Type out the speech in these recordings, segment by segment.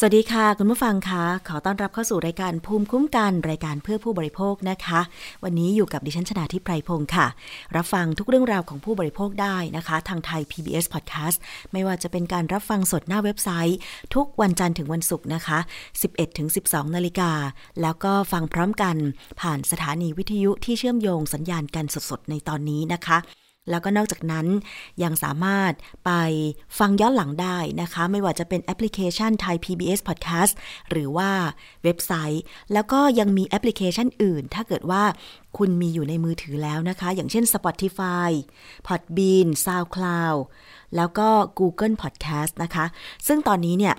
สวัสดีค่ะ คุณผู้ฟังคะขอต้อนรับเข้าสู่รายการภูมิคุ้มกันรายการเพื่อผู้บริโภคนะคะ วันนี้อยู่กับดิฉันชนาทิพไพรพงศ์ค่ะ รับฟังทุกเรื่องราวของผู้บริโภคได้นะคะ ทางไทย PBS Podcast ไม่ว่าจะเป็นการรับฟังสดหน้าเว็บไซต์ ทุกวันจันทร์ถึงวันศุกร์นะคะ 11ถึง12 นาฬิกา แล้วก็ฟังพร้อมกันผ่านสถานีวิทยุที่เชื่อมโยงสัญญาณกันสดๆในตอนนี้นะคะ แล้วก็นอกจากนั้นยังสามารถไปฟังย้อนหลังได้นะคะ ไม่ว่าจะเป็นแอปพลิเคชันไทย PBS Podcast หรือว่าเว็บไซต์ แล้วก็ยังมีแอปพลิเคชันอื่น ถ้าเกิดว่าคุณมีอยู่ในมือถือแล้วนะคะ อย่างเช่น Spotify Podbean SoundCloud แล้วก็ Google Podcast นะคะ ซึ่งตอนนี้เนี่ย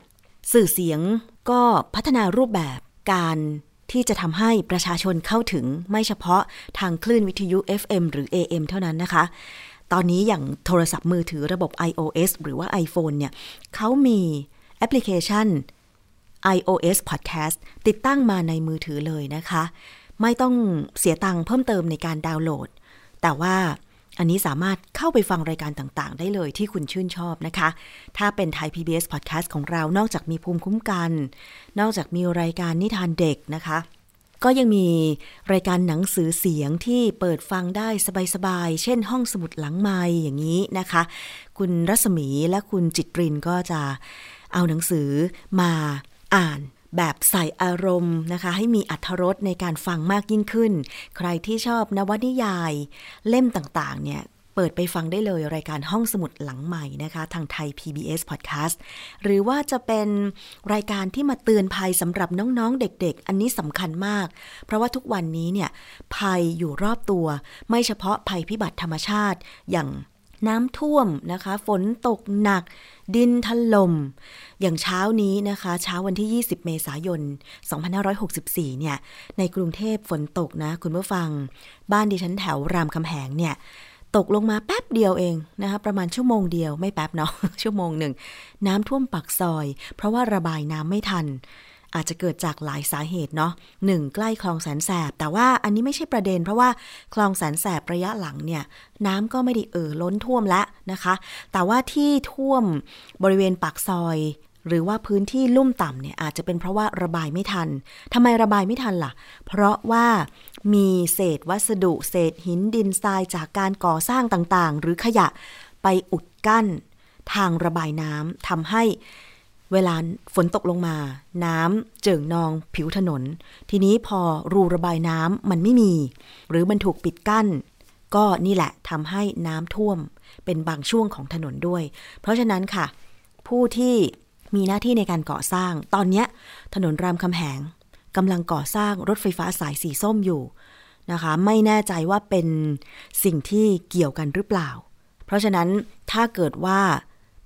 สื่อเสียงก็พัฒนารูปแบบการ ที่จะทำให้ประชาชนเข้าถึงไม่เฉพาะทางคลื่นวิทยุ FM หรือ AM เท่านั้นนะคะ ตอนนี้อย่างโทรศัพท์มือถือระบบ iOS หรือว่า iPhone เนี่ยเขามีแอปพลิเคชัน iOS Podcast ติดตั้งมาในมือถือเลยนะคะ ไม่ต้องเสียตังค์เพิ่มเติมในการดาวน์โหลด แต่ว่า อันนี้สามารถเข้าไปฟังรายการต่างๆ ได้เลยที่คุณชื่นชอบนะคะ ถ้าเป็นไทย PBS Podcast ของเรา นอกจากมีภูมิคุ้มกัน นอกจากมีรายการนิทานเด็กนะคะ ก็ยังมีรายการหนังสือเสียงที่เปิดฟังได้สบายๆ เช่นห้องสมุดหลังไม้อย่างนี้นะคะ คุณรัศมีและคุณจิตรินก็จะเอาหนังสือมาอ่าน แบบใส่อารมณ์นะคะ ให้มีอัธรสในการฟังมากยิ่งขึ้น ใครที่ชอบนวนิยาย เล่มต่างๆ เนี่ย เปิดไปฟังได้เลยรายการห้องสมุดหลังใหม่นะคะ ทางไทย PBS Podcast หรือว่าจะเป็นรายการที่มาเตือนภัยสำหรับน้องๆ เด็กๆ อันนี้สำคัญมาก เพราะว่าทุกวันนี้เนี่ยภัยอยู่รอบตัว ไม่เฉพาะภัยพิบัติธรรมชาติอย่าง น้ำท่วมนะคะ ฝนตกหนัก ดินถลม่ม อย่างเช้านี้นะคะ เช้าวันที่ 20 เมษายน 2564 เนี่ย ในกรุงเทพฝนตกนะ คุณผู้ฟัง บ้านดิฉันแถวรามคำแหงเนี่ย ตกลงมาแป๊บเดียวเองนะคะ ประมาณชั่วโมงเดียว ไม่แป๊บเนาะ ชั่วโมงหนึ่ง น้ำท่วมปักซอย เพราะว่าระบายน้ำไม่ทัน อาจจะเกิดจากหลายสาเหตุเนาะหนึ่งใกล้คลองแสนแสบ แต่ว่าอันนี้ไม่ใช่ประเด็น เพราะว่าคลองแสนแสบระยะหลังเนี่ยน้ำก็ไม่ได้เอ่อล้นท่วมแล้วนะคะ แต่ว่าที่ท่วมบริเวณปากซอยหรือว่าพื้นที่ลุ่มต่ำเนี่ยอาจจะเป็นเพราะว่าระบายไม่ทัน ทำไมระบายไม่ทันล่ะ เพราะว่ามีเศษวัสดุ เศษหินดินทรายจากการก่อสร้างต่างๆ หรือขยะไปอุดกั้น ทางระบายน้ำทำให้ เวลาฝนตกลงมา น้ำเจิ่งนองผิวถนน ทีนี้พอรูระบายน้ำมันไม่มี หรือมันถูกปิดกั้น ก็นี่แหละทำให้น้ำท่วม เป็นบางช่วงของถนนด้วย เพราะฉะนั้นค่ะ ผู้ที่มีหน้าที่ในการก่อสร้าง ตอนนี้ถนนรามคำแหงกำลังก่อสร้างรถไฟฟ้าสายสีส้มอยู่นะคะ ไม่แน่ใจว่าเป็นสิ่งที่เกี่ยวกันหรือเปล่า เพราะฉะนั้นถ้าเกิดว่า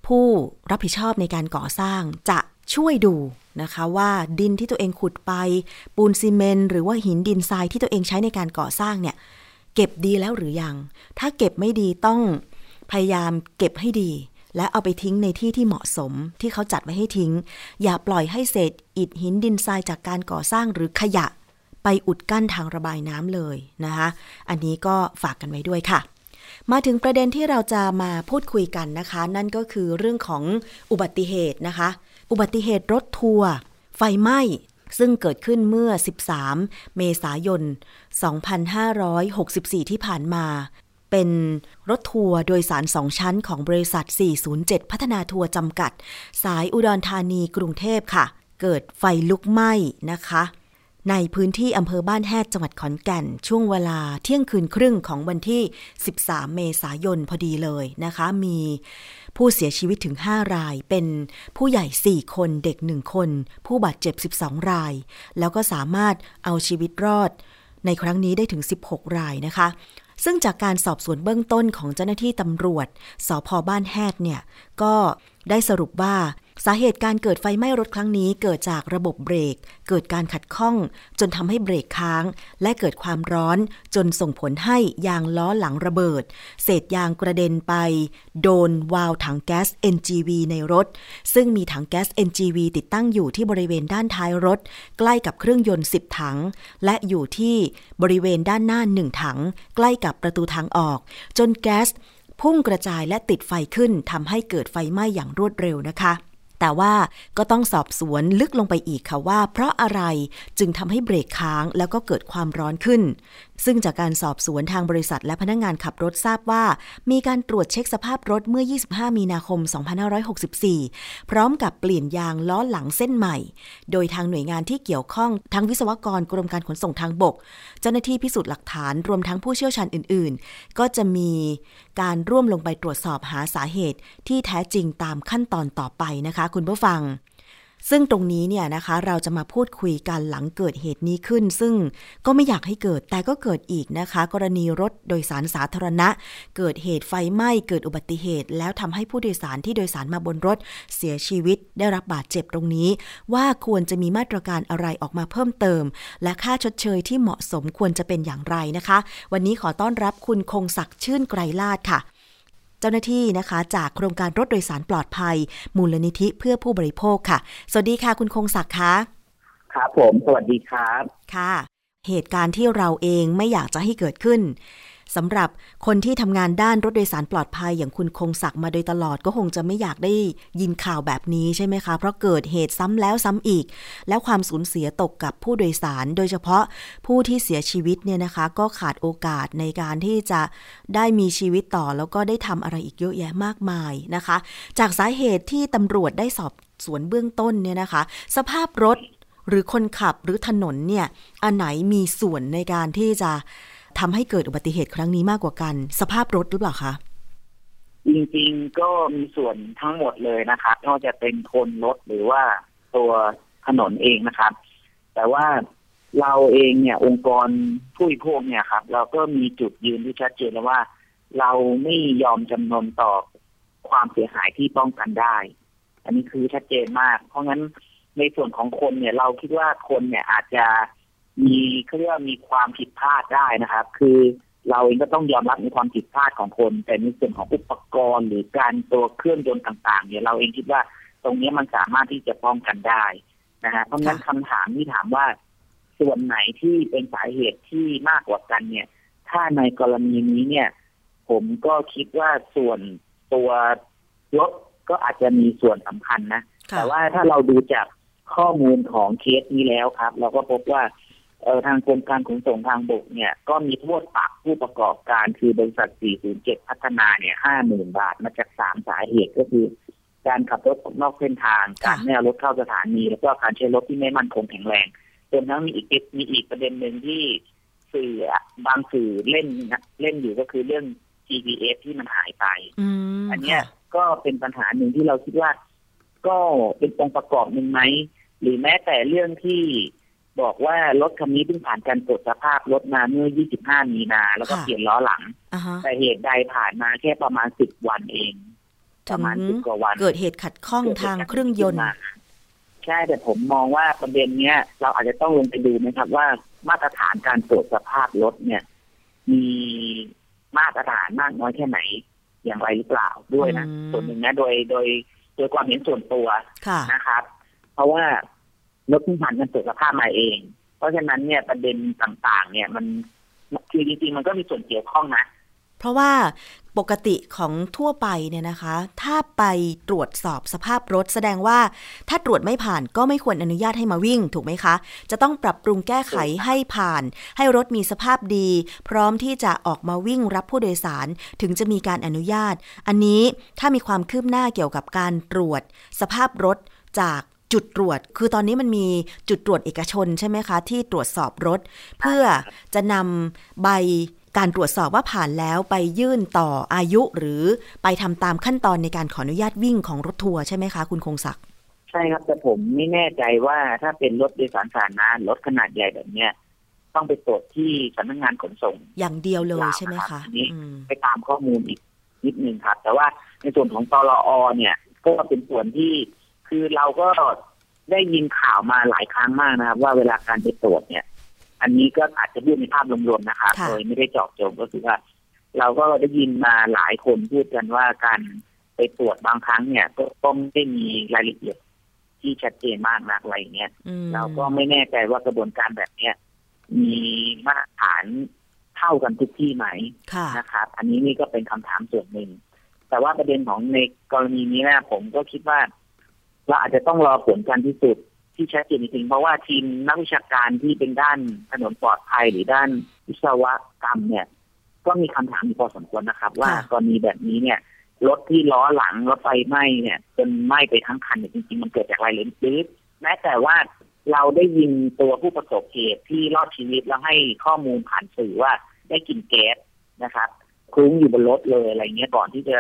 ผู้รับผิดชอบในการก่อสร้างจะช่วยดูนะคะว่าดินที่ตัวเองขุดไป ปูนซีเมนต์หรือว่าหินดินทรายที่ตัวเองใช้ในการก่อสร้างเนี่ยเก็บดีแล้วหรือยัง ถ้าเก็บไม่ดีต้องพยายามเก็บให้ดี และเอาไปทิ้งในที่ที่เหมาะสมที่เขาจัดไว้ให้ทิ้ง อย่าปล่อยให้เศษอิฐหินดินทรายจากการก่อสร้างหรือขยะ ไปอุดกั้นทางระบายน้ำเลยนะคะ อันนี้ก็ฝากกันไว้ด้วยค่ะ มาถึงประเด็นที่เราจะมาพูดคุยกันนะคะ นั่นก็คือเรื่องของอุบัติเหตุนะคะ อุบัติเหตุรถทัวร์ไฟไหม้ซึ่งเกิดขึ้นเมื่อ 13 เมษายน 2564 ที่ผ่านมา เป็นรถทัวร์โดยสารสองชั้นของบริษัท 407 พัฒนาทัวร์จำกัด สายอุดรธานีกรุงเทพค่ะ เกิดไฟลุกไหม้นะคะ ในพื้นที่อำเภอบ้านแฮดจังหวัดขอนแก่น ช่วงเวลาเที่ยงคืนครึ่งของวันที่ 13 เมษายนพอดีเลยนะคะ มีผู้เสียชีวิตถึง 5 ราย เป็นผู้ใหญ่ 4 คนเด็ก 1 คน ผู้บาดเจ็บ 12 ราย แล้วก็สามารถเอาชีวิตรอด ในครั้งนี้ได้ถึง 16 รายนะคะ ซึ่งจากการสอบสวนเบื้องต้นของเจ้าหน้าที่ตำรวจสพบ้านแฮดเนี่ยก็ได้สรุปว่า สาเหตุการเกิดไฟไหม้รถครั้งนี้เกิดจากระบบเบรก เกิดการขัดข้อง จนทำให้เบรกค้าง และเกิดความร้อนจนส่งผลให้ยางล้อหลังระเบิด เศษยางกระเด็นไป โดนวาล์วถังแก๊ส NGV ในรถ ซึ่งมีถังแก๊ส NGV ติดตั้งอยู่ที่บริเวณด้านท้ายรถ ใกล้กับเครื่องยนต์ 10 ถัง และอยู่ที่บริเวณด้านหน้า 1 ถัง ใกล้กับประตูทางออก จนแก๊สพุ่งกระจายและติดไฟขึ้นทำให้เกิดไฟไหม้อย่างรวดเร็วนะคะ แต่ว่าก็ต้องสอบสวนลึกลงไปอีกค่ะว่า เพราะอะไรจึงทำให้เบรกค้างแล้วก็เกิดความร้อนขึ้นซึ่งจากการสอบสวนทางบริษัทและพนักงงานขับรถทราบว่า มีการตรวจเช็คสภาพรถเมื่อ 25 มีนาคม 2564 พร้อมกับเปลี่ยนยางล้อหลังเส้นใหม่ โดยทางหน่วยงานที่เกี่ยวข้องทั้งวิศวกรกรมการขนส่งทางบก เจ้าหน้าที่พิสูจน์หลักฐานรวมทั้งผู้เชี่ยวชาญอื่น ๆ ก็จะมีการร่วมลงไปตรวจสอบหาสาเหตุที่แท้จริงตามขั้นตอนต่อไปนะคะ คุณผู้ฟัง ซึ่งตรงนี้เนี่ยนะคะเราจะมาพูดคุยกันหลังเกิดเหตุนี้ขึ้น ซึ่งก็ไม่อยากให้เกิดแต่ก็เกิดอีกนะคะ กรณีรถโดยสารสาธารณะ เกิดเหตุไฟไหม้เกิดอุบัติเหตุ แล้วทำให้ผู้โดยสารที่โดยสารมาบนรถเสียชีวิตได้รับบาดเจ็บตรงนี้ ว่าควรจะมีมาตรการอะไรออกมาเพิ่มเติม และค่าชดเชยที่เหมาะสมควรจะเป็นอย่างไรนะคะ วันนี้ขอต้อนรับคุณคงศักดิ์ชื่นไกรลาดค่ะ เจ้าหน้าที่นะคะ จากโครงการรถโดยสารปลอดภัย มูลนิธิเพื่อผู้บริโภคค่ะ สวัสดีค่ะคุณคงศักดิ์คะครับผม สวัสดีครับ ค่ะ เหตุการณ์ที่เราเองไม่อยากจะให้เกิดขึ้น สำหรับคนที่ทำงานด้านรถโดยสารปลอดภัยอย่างคุณคงศักดิ์มาโดยตลอดก็คงจะไม่อยากได้ยินข่าวแบบนี้ใช่ไหมคะ เพราะเกิดเหตุซ้ำแล้วซ้ำอีก แล้วความสูญเสียตกกับผู้โดยสาร โดยเฉพาะผู้ที่เสียชีวิตเนี่ยนะคะ ก็ขาดโอกาสในการที่จะได้มีชีวิตต่อ แล้วก็ได้ทำอะไรอีกเยอะแยะมากมายนะคะ จากสาเหตุที่ตำรวจได้สอบสวนเบื้องต้นเนี่ยนะคะ สภาพรถหรือคนขับหรือถนนเนี่ยอันไหนมีส่วนในการที่จะ ทำให้เกิดอุบัติเหตุครั้งนี้มากกว่ากัน สภาพรถหรือเปล่าคะจริงๆก็มีส่วนทั้งหมดเลยนะครับไม่ว่าจะเป็นคนรถหรือว่าตัวถนนเองนะครับ แต่ว่าเราเองเนี่ย องค์กรผู้บริโภคเนี่ยครับ เราก็มีจุดยืนที่ชัดเจนแล้วว่า เราไม่ยอมจำนนต่อความเสียหายที่ป้องกันได้ อันนี้คือชัดเจนมาก เพราะงั้นในส่วนของคนเนี่ย เราคิดว่าคนเนี่ยอาจจะ มีเขาเรียกว่ามีความผิดพลาดได้นะครับ คือเราเองก็ต้องยอมรับในความผิดพลาดของคน แต่ในส่วนของอุปกรณ์หรือการตัวเครื่องยนต์ต่าง ๆ เนี่ยเราเองคิดว่าตรงนี้มันสามารถที่จะป้องกันได้นะฮะเพราะงั้นคำถามที่ถามว่า ส่วนไหนที่เป็นสาเหตุที่มากกว่ากันเนี่ย ถ้าในกรณีนี้เนี่ย ผมก็คิดว่าส่วนตัวรถก็อาจจะมีส่วนสำคัญนะ แต่ว่าถ้าเราดูจากข้อมูลของเคสนี้แล้วครับ เราก็พบว่า เออทางกรมการขนส่งทางบกเนี่ย ก็มีโทษปรับผู้ประกอบการคือบริษัท 407 พัฒนาเนี่ย50,000 บาทมาจากสามสาเหตุก็คือ การขับรถนอกเส้นทาง การไม่เอารถเข้าสถานี แล้วก็การใช้รถที่ไม่มั่นคงแข็งแรงรวมทั้งมีอีกมีอีกประเด็นหนึ่งที่สื่อบางสื่อเล่นเล่นอยู่ก็คือเรื่อง GPS ที่มันหายไป อันนี้ก็เป็นปัญหาหนึ่งที่เราคิดว่า ก็เป็นองค์ประกอบหนึ่งไหม หรือแม้แต่เรื่องที่ บอกว่ารถคันนี้เพิ่งผ่านการตรวจสภาพรถมาเมื่อ 25 มีนา แล้วก็เปลี่ยนล้อหลัง แต่เหตุใดผ่านมาแค่ประมาณ 10 วันเองประมาณสิบกว่าวัน เกิดเหตุขัดข้องทางเครื่องยนต์ ใช่แต่ผมมองว่าประเด็นเนี้ย เราอาจจะต้องลงไปดูนะครับ ว่ามาตรฐานการตรวจสภาพรถเนี่ย มีมาตรฐานมากน้อยแค่ไหน อย่างไรหรือเปล่าด้วยนะส่วนหนึ่งนะโดยโดยโดยความเห็นส่วนตัวนะครับ เพราะว่า รถพิ่งผ่านการตรวจสภาพมาเอง เพราะฉะนั้นเนี่ยประเด็นต่างๆ เนี่ยมันคือจริงๆมันก็มีส่วนเกี่ยวข้องนะ เพราะว่าปกติของทั่วไปเนี่ยนะคะ ถ้าไปตรวจสอบสภาพรถแสดงว่า ถ้าตรวจไม่ผ่านก็ไม่ควรอนุญาตให้มาวิ่งถูกไหมคะ จะต้องปรับปรุงแก้ไขให้ผ่าน ให้รถมีสภาพดี พร้อมที่จะออกมาวิ่งรับผู้โดยสารถึงจะมีการอนุญาต อันนี้ถ้ามีความคืบหน้าเกี่ยวกับการตรวจ สภาพรถจาก จุดตรวจ คือตอนนี้มันมีจุดตรวจเอกชนใช่ไหมคะ ที่ตรวจสอบรถ เพื่อจะนำใบการตรวจสอบว่าผ่านแล้วไปยื่นต่ออายุหรือไปทำตามขั้นตอนในการขออนุญาตวิ่งของรถทัวร์ใช่ไหมคะ คุณคงศักดิ์ใช่ครับ แต่ผมไม่แน่ใจว่าถ้าเป็นรถโดยสารสาธารณะรถขนาดใหญ่แบบเนี้ยต้องไปตรวจที่สำนักงงานขนส่ง อย่างเดียวเลยใช่ไหมคะนี้ไปตามข้อมูลอีกนิดนึงครับ แต่ว่าในส่วนของตลอเนี่ย ก็เป็นส่วนที่ คคือเราก็ได้ยินข่าวมาหลายครั้งมากนะครับ ว่าเวลาการไปตรวจเนี่ย อันนี้ก็อาจจะพูดในภาพรวมๆนะครับค่ะโดยไม่ได้เจาะจงก็คือว่า เราก็ได้ยินมาหลายคนพูดกันว่าการไปตรวจบางครั้งเนี่ยก็ก็ไม่ได้มีรายละเอียดที่ชัดเจนมากนักอะไรอย่างเงี้ยอืมเราก็ไม่แน่ใจว่ากระบวนการแบบเนี้ยมีมาตรฐานเท่ากันทุกที่ไหมค่ะนะครับ อันนี้นี่ก็เป็นคำถามส่วนหนึ่งแต่ว่าประเด็นของในกรณีนี้นะผมก็คิดว่า เราอาจจะต้องรอผลการพิสูจน์ที่ชัดเจนจริงๆเพราะว่าทีมนักวิชาการที่เป็นด้านถนนปลอดภัยหรือด้านวิศวกรรมเนี่ย ก็มีคำถามอยู่พอสมควรนะครับ ว่าค่ะกรณีแบบนี้เนี่ยรถที่ล้อหลังรถไฟไหม้เนี่ยจนไหม้ไปทั้งคันเนี่ยจริงๆมันเกิดจากอะไรหรือหรือแม้แต่ว่าเราได้ยินตัวผู้ประสบเหตุที่รอดชีวิตแล้วให้ข้อมูลผ่านสื่อว่าได้กลิ่นแก๊สนะครับคลุ้งอยู่บนรถเลยอะไรเงี้ยก่อนที่จะ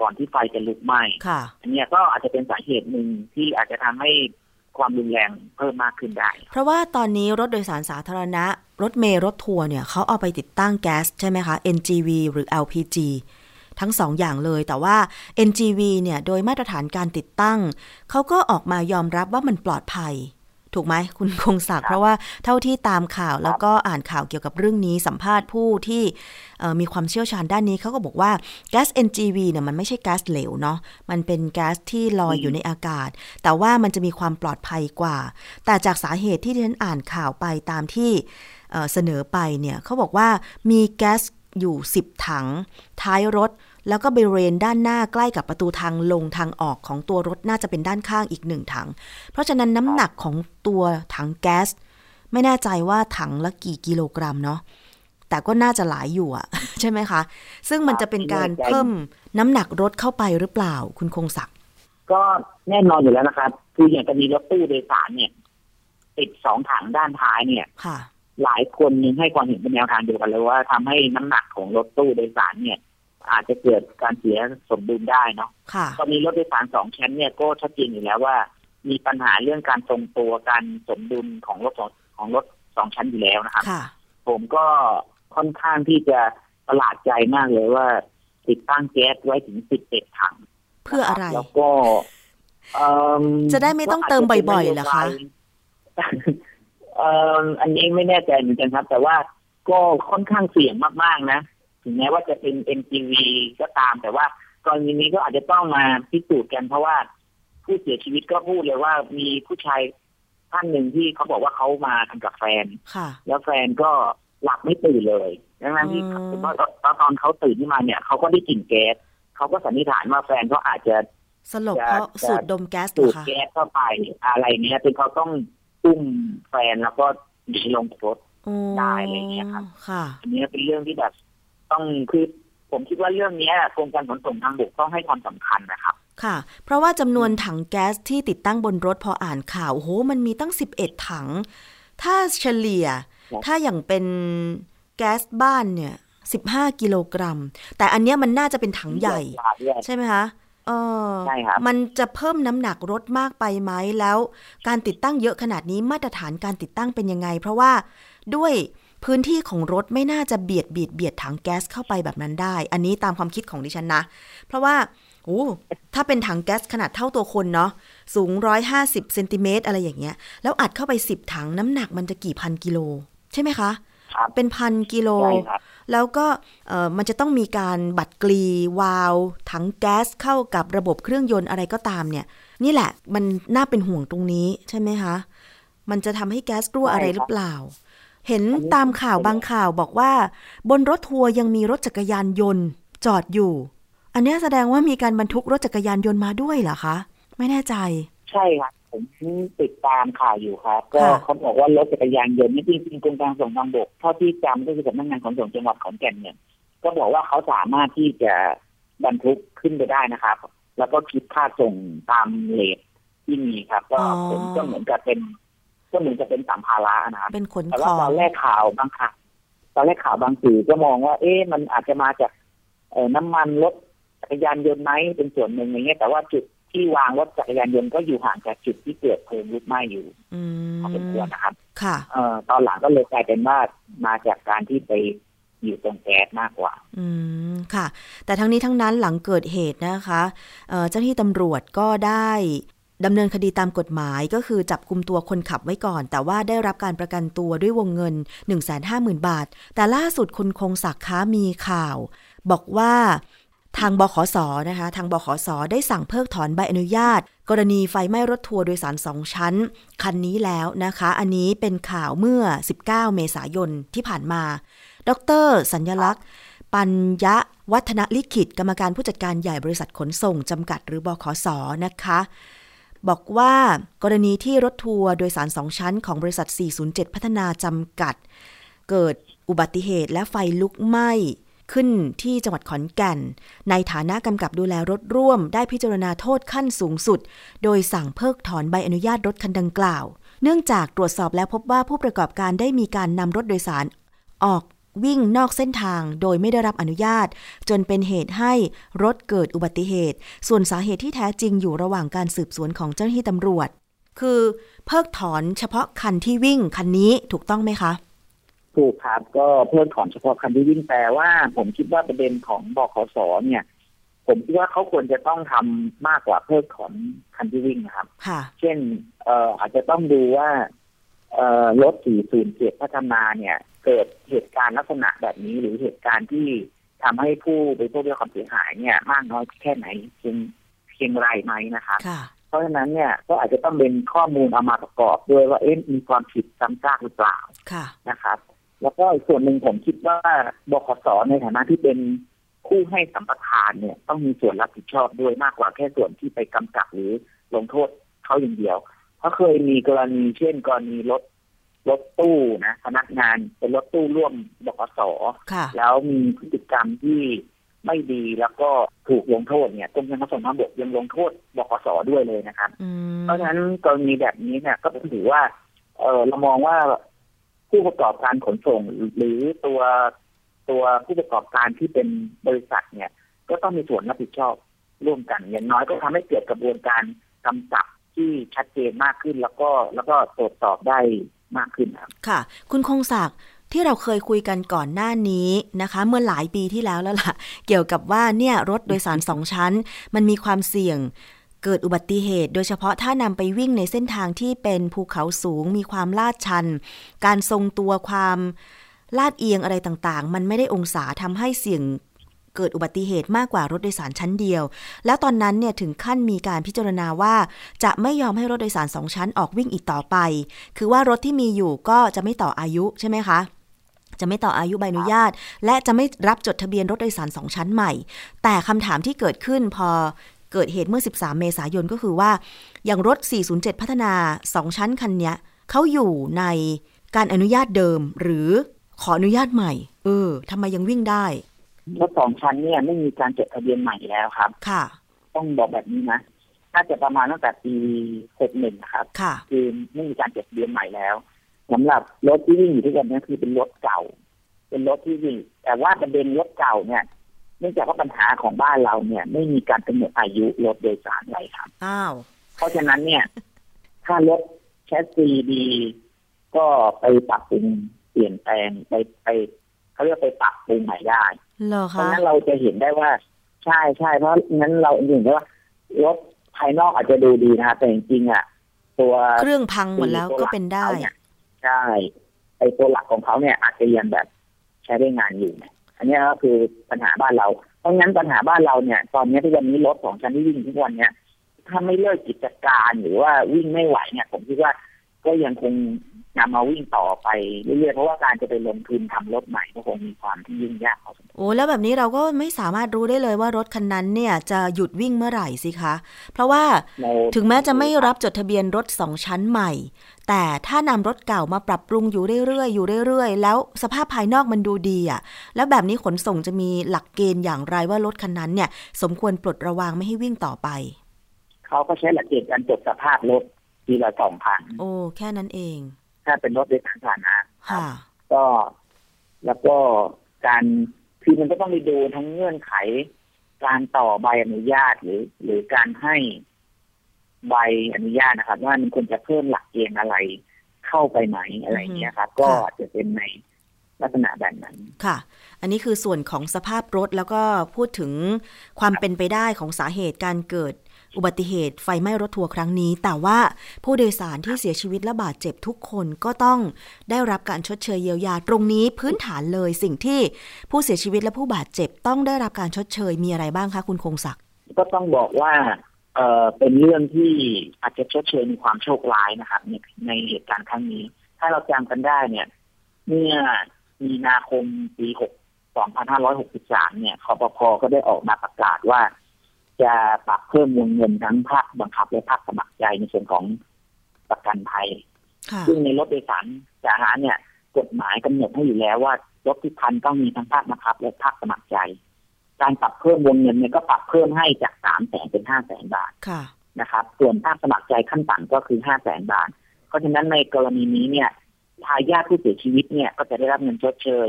ก่อนที่ไฟจะลุกไหม้ค่ะ อันเนี้ยก็อาจจะเป็นสาเหตุหนึ่งที่อาจจะทำให้ความรุนแรงเพิ่มมากขึ้นได้ เพราะว่าตอนนี้รถโดยสารสาธารณะ รถเมล์รถทัวร์เนี่ยเขาเอาไปติดตั้งแก๊สใช่ไหมคะ NGV หรือ LPG ทั้งสองอย่างเลย แต่ว่า NGV เนี่ยโดยมาตรฐานการติดตั้ง เขาก็ออกมายอมรับว่ามันปลอดภัย ถูกไหมคุณคงศักดิ์เพราะว่าเท่าที่ตามข่าวแล้วก็อ่านข่าวเกี่ยวกับเรื่องนี้สัมภาษณ์ผู้ที่มีความเชี่ยวชาญด้านนี้เขาก็บอกว่าแก๊ส NGV เนี่ยมันไม่ใช่แก๊สเหลวเนาะมันเป็นแก๊สที่ลอยอยู่ในอากาศ แต่ว่ามันจะมีความปลอดภัยกว่า แต่จากสาเหตุที่ดิฉันอ่านข่าวไปตามที่เอ่อเสนอไปเนี่ยเขาบอกว่ามีแก๊สอยู่ 10 ถัง ท้ายรถ แล้วก็บริเวณด้านหน้าใกล้กับประตูทางลงทางออกของตัวรถน่าจะเป็นด้านข้างอีกหนึ่งถัง เพราะฉะนั้นน้ำหนักของตัวถังแก๊ส ไม่แน่ใจว่าถังละกี่กิโลกรัมเนาะแต่ก็น่าจะหลายอยู่อะใช่ไหมคะ ซึ่งมันจะเป็นการเพิ่มน้ำหนักรถเข้าไปหรือเปล่าคุณคงศักดิ์ก็แน่นอนอยู่แล้วนะครับ คืออย่างจะมีรถตู้โดยสารเนี่ย ติดสองถังด้านท้ายเนี่ยค่ะหลายคนยังให้ความเห็นเป็นแนวทางเดียวกันเลยว่าทำให้น้ำหนักของรถตู้โดยสารเนี่ย อาจจะเกิดการเสียสมดุลได้เนาะค่ะตอนนี้รถโดยสารสองชั้นเนี่ยก็ชัดเจนอยู่แล้วว่า มีปัญหาเรื่องการทรงตัวการสมดุลของรถสองของรถสองชั้นอยู่แล้วนะครับค่ะผมก็ค่อนข้างที่จะประหลาดใจมากเลยว่า ติดตั้งแก๊สไว้ถึงสิบเอ็ดถัง เพื่ออะไร แล้วก็เอิ่มจะได้ไม่ต้องเติมบ่อยๆเหรอคะเอ่ออันนี้ไม่แน่ใจเหมือนกันครับ แต่ว่าก็ค่อนข้างเสี่ยงมากๆนะ ถึงแม้ว่าจะเป็น MTV ก็ตาม แต่ว่ากรณีนี้ก็อาจจะต้องมาพิสูจน์กันเพราะว่าผู้เสียชีวิตก็พูดเลยว่ามีผู้ชายท่านหนึ่งที่เขาบอกว่าเขามาทำกับแฟนค่ะแล้วแฟนก็หลับไม่ตื่นเลยดังนั้นที่อืมผมว่าตอนเขาตื่นขึ้นมาเนี่ยเขาก็ได้กลิ่นแก๊สเขาก็สันนิษฐานว่าแฟนเขาอาจจะสลบเพราะจะสูดดมแก๊สเหรสูอดคะแก๊สเข้าไปอะไรเนี้ยจนเขาต้องอุ้มแฟนแล้วก็หนีลงรถโอ้ได้อะไรอย่างเงี้ยครับค่ะ อันนี้เป็นเรื่องที่แบบ ต้องคือผมคิดว่าเรื่องเนี้ยกรมการขนส่งทางบกต้องให้ความสำคัญนะครับ ค่ะ เพราะว่าจำนวนถังแก๊สที่ติดตั้งบนรถพออ่านข่าวโอ้โหมันมีตั้ง 11 ถัง ถ้าเฉลี่ยครับถ้าอย่างเป็นแก๊สบ้านเนี่ย15 กิโลกรัม แต่อันเนี้ยมันน่าจะเป็นถังใหญ่ ใช่ไหมคะเออใช่ครับมันจะเพิ่มน้ำหนักรถมากไปไหมแล้ว การติดตั้งเยอะขนาดนี้มาตรฐานการติดตั้งเป็นยังไง เพราะว่าด้วย พื้นที่ของรถไม่น่าจะเบียดเบียดเบียดถังแก๊สเข้าไปแบบนั้นได้ อันนี้ตามความคิดของดิฉันนะ เพราะว่าโอ้ถ้าเป็นถังแก๊สขนาดเท่าตัวคนเนาะสูง 150เซนติเมตรอะไรอย่างเงี้ย แล้วอัดเข้าไป 10 ถังน้ำหนักมันจะกี่พันกิโล ใช่ไหมคะครับเป็นพันกิโลใช่ครับแล้วก็เอ่อมันจะต้องมีการบัดกรีวาล์วถังแก๊สเข้ากับระบบเครื่องยนต์อะไรก็ตามเนี่ย นี่แหละมันน่าเป็นห่วงตรงนี้ใช่ไหมคะ มันจะทำให้แก๊สรั่วใช่ครับอะไรหรือเปล่า เห็นตามข่าวบางข่าวบอกว่า บนรถทัวร์ยังมีรถจักรยานยนต์จอดอยู่ อันนี้แสดงว่ามีการบรรทุกรถจักรยานยนต์มาด้วยเหรอคะ ไม่แน่ใจ ใช่ครับผมติดตามข่าวอยู่ครับ ก็เขาบอกว่ารถจักรยานยนต์นี่จริงๆกรมการส่งทางบกเท่าที่จำก็คือสำนักงานขนส่งจังหวัดขอนแก่นเนี่ยก็บอกว่าเขาสามารถที่จะบรรทุกขึ้นไปได้นะครับ แล้วก็คิดค่าส่งตามเลทที่มีครับ ก็ผมก็เหมือนกับเป็น ก็เหมือนกับเป็นสัมภาระนะครับเป็นขนแต่ขว่าองตอนแรกข่าวบางข่าวตอนแรกข่าวบางสื่อก็มองว่า เอ๊ะมันอาจจะมาจากเอ่อน้ำมันรถจักรยานยนต์ไหมเป็นส่วนหนึ่งอย่างเงี้ยแต่ว่าจุดที่วางรถจักรยานยนต์ก็อยู่ห่างจากจุดที่เกิดเพลิงลุกไหม้อยู่อืมพอสมควรนะครับ ค่ะเอ่อตอนหลังก็เลยกลายเป็นว่ามาจากการที่ไปอยู่ตรงแก๊สมากกว่า อืม ค่ะ แต่ทั้งนี้ทั้งนั้นหลังเกิดเหตุนะคะเอ่อเจ้าหน้าที่ตำรวจก็ได้ ดำเนินคดีตามกฎหมายก็คือจับกลุ่มตัวคนขับไว้ก่อน แต่ว่าได้รับการประกันตัวด้วยวงเงิน 150,000 บาท แต่ล่าสุดคุณคงศักดิ์ค้ามีข่าว บอกว่าทางบขสนะคะ ทางบขสได้สั่งเพิกถอนใบอนุญาต กรณีไฟไหม้รถทัวร์โดยสารสองชั้น คันนี้แล้วนะคะ อันนี้เป็นข่าวเมื่อ 19 เมษายนที่ผ่านมา ดร สัญญลักษณ์ ปัญญะวัฒนลิขิต กรรมการผู้จัดการใหญ่บริษัทขนส่งจำกัดหรือบขสนะคะ บอกว่ากรณีที่รถทัวร์โดยสารสองชั้นของบริษัท 407 พัฒนาจำกัด เกิดอุบัติเหตุและไฟลุกไหม้ขึ้นที่จังหวัดขอนแก่น ในฐานะกำกับดูแลรถร่วม ได้พิจารณาโทษขั้นสูงสุด โดยสั่งเพิกถอนใบอนุญาตรถคันดังกล่าว เนื่องจากตรวจสอบแล้วพบว่าผู้ประกอบการได้มีการนำรถโดยสารออก วิ่งนอกเส้นทางโดยไม่ได้รับอนุญาต จนเป็นเหตุให้รถเกิดอุบัติเหตุ ส่วนสาเหตุที่แท้จริงอยู่ระหว่างการสืบสวนของเจ้าหน้าที่ตำรวจ คือเพิกถอนเฉพาะคันที่วิ่งคันนี้ถูกต้องไหมคะถูกครับก็เพิ่มถอนเฉพาะคันที่วิ่งแต่ว่า ผมคิดว่าประเด็นของบขสเนี่ย ผมคิดว่าเขาควรจะต้องทำมากกว่าเพิกถอนคันที่วิ่งนะครับค่ะเช่น เอ่ออาจจะต้องดูว่า เอ่อรถ407พัฒนาเนี่ย เกิดเหตุการณ์ลักษณะแบบนี้หรือเหตุการณ์ที่ทำให้ผู้บริโภคได้รับความเสียหายเนี่ย มากน้อยแค่ไหนเพียงเพียงไรไหมนะครับค่ะเพราะฉะนั้นเนี่ยก็อาจจะต้องเป็นข้อมูลเอามาประกอบด้วยว่าเอ๊ะมีความผิดซ้ำซากหรือเปล่าค่ะนะครับแล้วก็อีกส่วนหนึ่งผมคิดว่าบขสในฐานะที่เป็นผู้ให้สัมปทานเนี่ย ต้องมีส่วนรับผิดชอบด้วยมากกว่าแค่ส่วนที่ไปกำกับหรือลงโทษเขาอย่างเดียวเพราะเคยมีกรณีเช่น กรณีรถ รถตู้นะพนักงานเป็นรถตู้ร่วมบขสค่ะแล้วมีพฤติกรรมที่ไม่ดีแล้วก็ถูกลงโทษเนี่ยกรมการขนส่งทางบกยังลงโทษบขสด้วยเลยนะครับอืมเพราะฉะนั้นกรณีแบบนี้เนี่ยก็ถือว่า เออเรามองว่าผู้ประกอบการขนส่งหรือตัวตัวผู้ประกอบการที่เป็นบริษัทเนี่ย ก็ต้องมีส่วนรับผิดชอบร่วมกัน อย่างน้อยก็ทำให้เกิดกระบวนการกำกับที่ชัดเจนมากขึ้นแล้วก็แล้วก็ตรวจสอบได้ มากขึ้นครับค่ะ คุณคงศักดิ์ที่เราเคยคุยกันก่อนหน้านี้นะคะ เมื่อหลายปีที่แล้วแล้วล่ะ เกี่ยวกับว่าเนี่ยรถโดยสารสองชั้น มันมีความเสี่ยงเกิดอุบัติเหตุ โดยเฉพาะถ้านำไปวิ่งในเส้นทางที่เป็นภูเขาสูงมีความลาดชัน การทรงตัวความลาดเอียงอะไรต่างๆ มันไม่ได้องศาทำให้เสี่ยง เกิดอุบัติเหตุมากกว่ารถโดยสารชั้นเดียว แล้วตอนนั้นเนี่ยถึงขั้นมีการพิจารณาว่า จะไม่ยอมให้รถโดยสารสองชั้นออกวิ่งอีกต่อไป คือว่ารถที่มีอยู่ก็จะไม่ต่ออายุใช่ไหมคะจะไม่ต่ออายุใบอนุญาต และจะไม่รับจดทะเบียนรถโดยสารสองชั้นใหม่ แต่คำถามที่เกิดขึ้นพอเกิดเหตุเมื่อ 13 เมษายนก็คือว่า อย่างรถ 407 พัฒนา 2 ชั้นคันเนี้ยเขาอยู่ในการอนุญาตเดิมหรือขออนุญาตใหม่ เออทำไมยังวิ่งได้ รถสองชั้นเนี่ยไม่มีการจดทะเบียนใหม่แล้วครับ ค่ะ ต้องบอกแบบนี้นะน่าจะประมาณตั้งแต่ปี61นะครับค่ะคือไม่มีการจดทะเบียนใหม่แล้วสำหรับรถที่วิ่งอยู่ทุกวันนี้คือเป็นรถเก่า เป็นรถที่วิ่งแต่ว่าประเด็นรถเก่าเนี่ยเนื่องจากว่าปัญหาของบ้านเราเนี่ย ไม่มีการกำหนดอายุรถโดยสารไว้ครับอ้าวเพราะฉะนั้นเนี่ย ถ้ารถแชสซีดีก็ไปปรับปรุงเปลี่ยนแปลงไปไปเขาเรียกไปปรับปรุงใหม่ได้ เหรอเพราะคะงั้นเราจะเห็นได้ว่า ใช่ใช่เพราะงั้นเราเห็นได้ว่ารถภายนอกอาจจะดูดีนะครับแต่จริงๆอะ ตัวเครื่องพังหมดแล้วก็เป็นได้ตัวหลักของขาเนี่ยใช่ไอตัวหลักของเขาเนี่ยอาจจะยังแบบใช้ได้งานอยู่เนี่ยอันนี้ก็คือปัญหาบ้านเรา เพราะงั้นปัญหาบ้านเราเนี่ย ตอนนี้ที่วันนี้รถของชั้นที่วิ่งทุกวันเนี่ยถ้าไม่เลิกกิจการหรือว่าวิ่งไม่ไหวเนี่ย ผมคิดว่าก็ยังคง นำมาวิ่งต่อไปเรื่อยๆเพราะว่าการจะไปลงทุนทำรถใหม่ก็คงมีความที่ยุ่งยากพอสมควรโอ้แล้วแบบนี้เราก็ไม่สามารถรู้ได้เลยว่ารถคันนั้นเนี่ยจะหยุดวิ่งเมื่อไหร่สิคะ เพราะว่าในถึงแม้จะไม่รับจดทะเบียนรถสองชั้นใหม่ แต่ถ้านำรถเก่ามาปรับปรุงอยู่เรื่อยๆอยู่เรื่อยๆ แล้วสภาพภายนอกมันดูดีอะแล้วแบบนี้ขนส่งจะมีหลักเกณฑ์อย่างไรว่ารถคันนั้นเนี่ย สมควรปลดระวางไม่ให้วิ่งต่อไปเขาก็ใช้หลักเกณฑ์การตรวจสภาพรถทีละสองพันโอ้แค่นั้นเอง ถ้าเป็นรถโดยสารสาธารณะค่ะ ก็แล้วก็การคือมันก็ต้องไปดูทั้งเงื่อนไข การต่อใบอนุญาตหรือ หรือการให้ใบอนุญาตนะครับ ว่ามันควรจะเพิ่มหลักเกณฑ์อะไรเข้าไปไหมอะไรอย่างเงี้ยครับ ก็อาจจะเป็นในลักษณะแบบนั้นค่ะ อันนี้คือส่วนของสภาพรถแล้วก็พูดถึงความเป็นไปได้ของสาเหตุการเกิด อุบัติเหตุไฟไหม้รถทัวร์ครั้งนี้ แต่ว่าผู้โดยสารที่เสียชีวิตและบาดเจ็บทุกคนก็ต้องได้รับการชดเชยเยียวยาตรงนี้พื้นฐานเลยสิ่งที่ผู้เสียชีวิตและผู้บาดเจ็บต้องได้รับการชดเชยมีอะไรบ้างคะคุณคงศักดิ์ก็ต้องบอกว่าเออเป็นเรื่องที่อาจจะชดเชยมีความโชคร้ายนะครับในในเหตุการณ์ครั้งนี้ ถ้าเราจำกันได้เนี่ย เมื่อมีนาคมปีหก2563 เนี่ยคอปพก็ได้ออกมาประกาศว่า จะปรับเพิ่มวงเงินทั้งภาคบังคับและภาคสมัครใจในส่วนของประกันภัย ซึ่งในรถโดยสารสาธารณะเนี่ย กฎหมายกำหนดให้อยู่แล้วว่ารถทุกคันต้องมีทั้งภาคบังคับ และภาคสมัครใจ การปรับเพิ่มวงเงินเนี่ยก็ปรับเพิ่มให้จากสามแสนเป็นห้าแสนบาทนะครับ ส่วนภาคสมัครใจขั้นต่ำก็คือห้าแสนบาท เพราะฉะนั้นในกรณีนี้เนี่ยทายาทผู้เสียชีวิตเนี่ยก็จะได้รับเงินชดเชย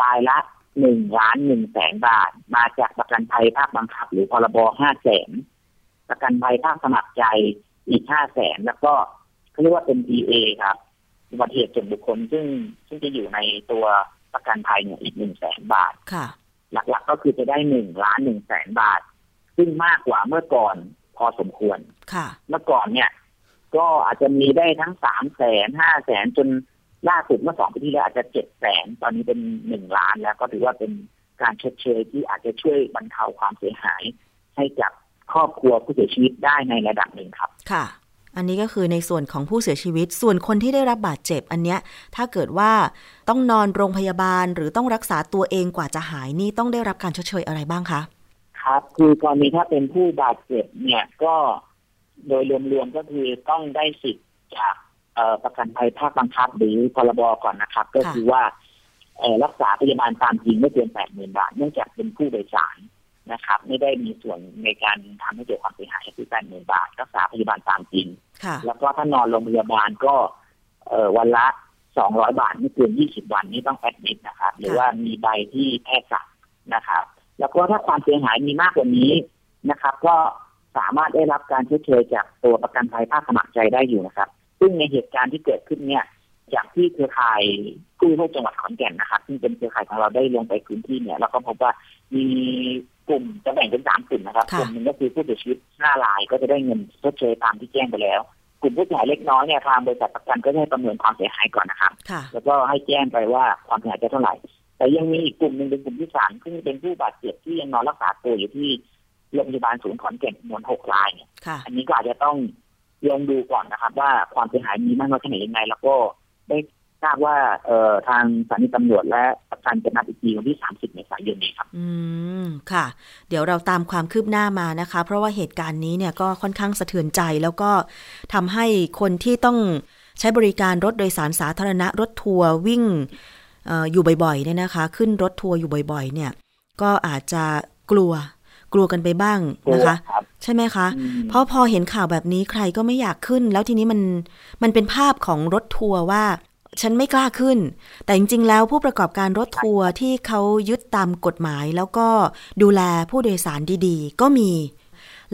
รายละ หนึ่งล้านหนึ่งแสนบาท มาจากประกันภัยภาคบังคับ หรือพรบห้าแสนประกันภัยภาคสมัครใจอีกห้าแสนแล้วก็เขาเรียกว่าเป็น DA ครับอุบัติเหตุส่วนบุคคลซึ่งซึ่งจะอยู่ในตัวประกันภัยเนี่ยอีกหนึ่งแสนบาทค่ะ หลักๆก็คือจะได้หนึ่งล้านหนึ่งแสนบาท ซึ่งมากกว่าเมื่อก่อนพอสมควรค่ะ เมื่อก่อนเนี่ย ก็อาจจะมีได้ทั้งสามแสนห้าแสนจน ล่าสุดเมื่อสองปีที่แล้วอาจจะเจ็ดแสนตอนนี้เป็นหนึ่งล้าน แล้วก็ถือว่าเป็นการชดเชยที่อาจจะช่วยบรรเทาความเสียหาย ให้กับครอบครัวผู้เสียชีวิตได้ในระดับหนึ่งครับค่ะ อันนี้ก็คือในส่วนของผู้เสียชีวิต ส่วนคนที่ได้รับบาดเจ็บอันเนี้ย ถ้าเกิดว่าต้องนอนโรงพยาบาลหรือต้องรักษาตัวเองกว่าจะหายนี่ต้องได้รับการชดเชยอะไรบ้างคะครับ คือกรณีถ้าเป็นผู้บาดเจ็บเนี่ยก็โดยรวมๆก็คือต้องได้สิทธิ์จาก ประกันภัยภาคบังคับหรือพรบก่อนนะครับ ก็คือว่ารักษาพยาบาลตามจริงไม่เกินแปดหมื่นบาท เนื่องจากเป็นผู้โดยสารนะครับ ไม่ได้มีส่วนในการทำให้เกิดความเสียหายคือแปดหมื่นบาท รักษาพยาบาลตามจริง แล้วก็ถ้านอนโรงพยาบาลก็วันละสองร้อยบาทไม่เกินยี่สิบวันนี้ต้องแอดมิดนะครับ หรือว่ามีใบที่แพทย์สั่งนะครับ แล้วก็ถ้าความเสียหายมีมากกว่านี้นะครับ ก็สามารถได้รับการชดเชยจากตัวประกันภัยภาคสมัครใจได้อยู่นะครับ ซึ่งในเหตุการณ์ที่เกิดขึ้นเนี่ยจากที่เครือข่ายกู้ภัยจังหวัดขอนแก่นนะครับซึ่งเป็นเครือข่ายของเราได้ลงไปพื้นที่เนี่ยเราก็พบว่ามีกลุ่มจะแบ่งเป็นสามกลุ่มนะครับกลุ่มหนึ่งก็คือผู้เสียชีวิตห้ารายก็จะได้เงินชดเชยตามที่แจ้งไปแล้ว กลุ่มผู้เสียหายเล็กน้อยเนี่ยทางบริษัทประกันก็ได้ประเมินความเสียหายก่อนนะครับ แล้วก็ให้แจ้งไปว่าความเสียหายจะเท่าไหร่ แต่ยังมีอีกกลุ่มหนึ่งเป็นกลุ่มที่สามซึ่งเป็นผู้บาดเจ็บที่ยังนอนรักษาตัวอยู่ที่โรงพยาบาลศูนย์ขอนแก่นจำนวนหกรายเนี่ยอันนี้ก็อาจจะต้อง ลองดูก่อนนะครับ ว่าความเสียหายมีมากน้อยแค่ไหนยังไง แล้วก็ได้ทราบว่าเอ่อทางสถานีตำรวจและประกันจะนัดอีกทีวันที่ 30เมษายนนี้ครับ อืม ค่ะ เดี๋ยวเราตามความคืบหน้ามานะคะ เพราะว่าเหตุการณ์นี้เนี่ยก็ค่อนข้างสะเทือนใจ แล้วก็ทำให้คนที่ต้องใช้บริการรถโดยสารสาธารณะรถทัวร์วิ่งออยู่บ่อยๆเนี่ยนะคะ ขึ้นรถทัวร์อยู่บ่อยๆ เนี่ย ก็อาจจะกลัว กลัวกันไปบ้างนะคะ ใช่ไหมคะ เพราะพอเห็นข่าวแบบนี้ใครก็ไม่อยากขึ้น แล้วทีนี้มันมันเป็นภาพของรถทัวร์ว่า ฉันไม่กล้าขึ้น แต่จริง ๆ แล้วผู้ประกอบการรถทัวร์ที่เขายึดตามกฎหมาย แล้วก็ดูแลผู้โดยสารดีๆ ก็มี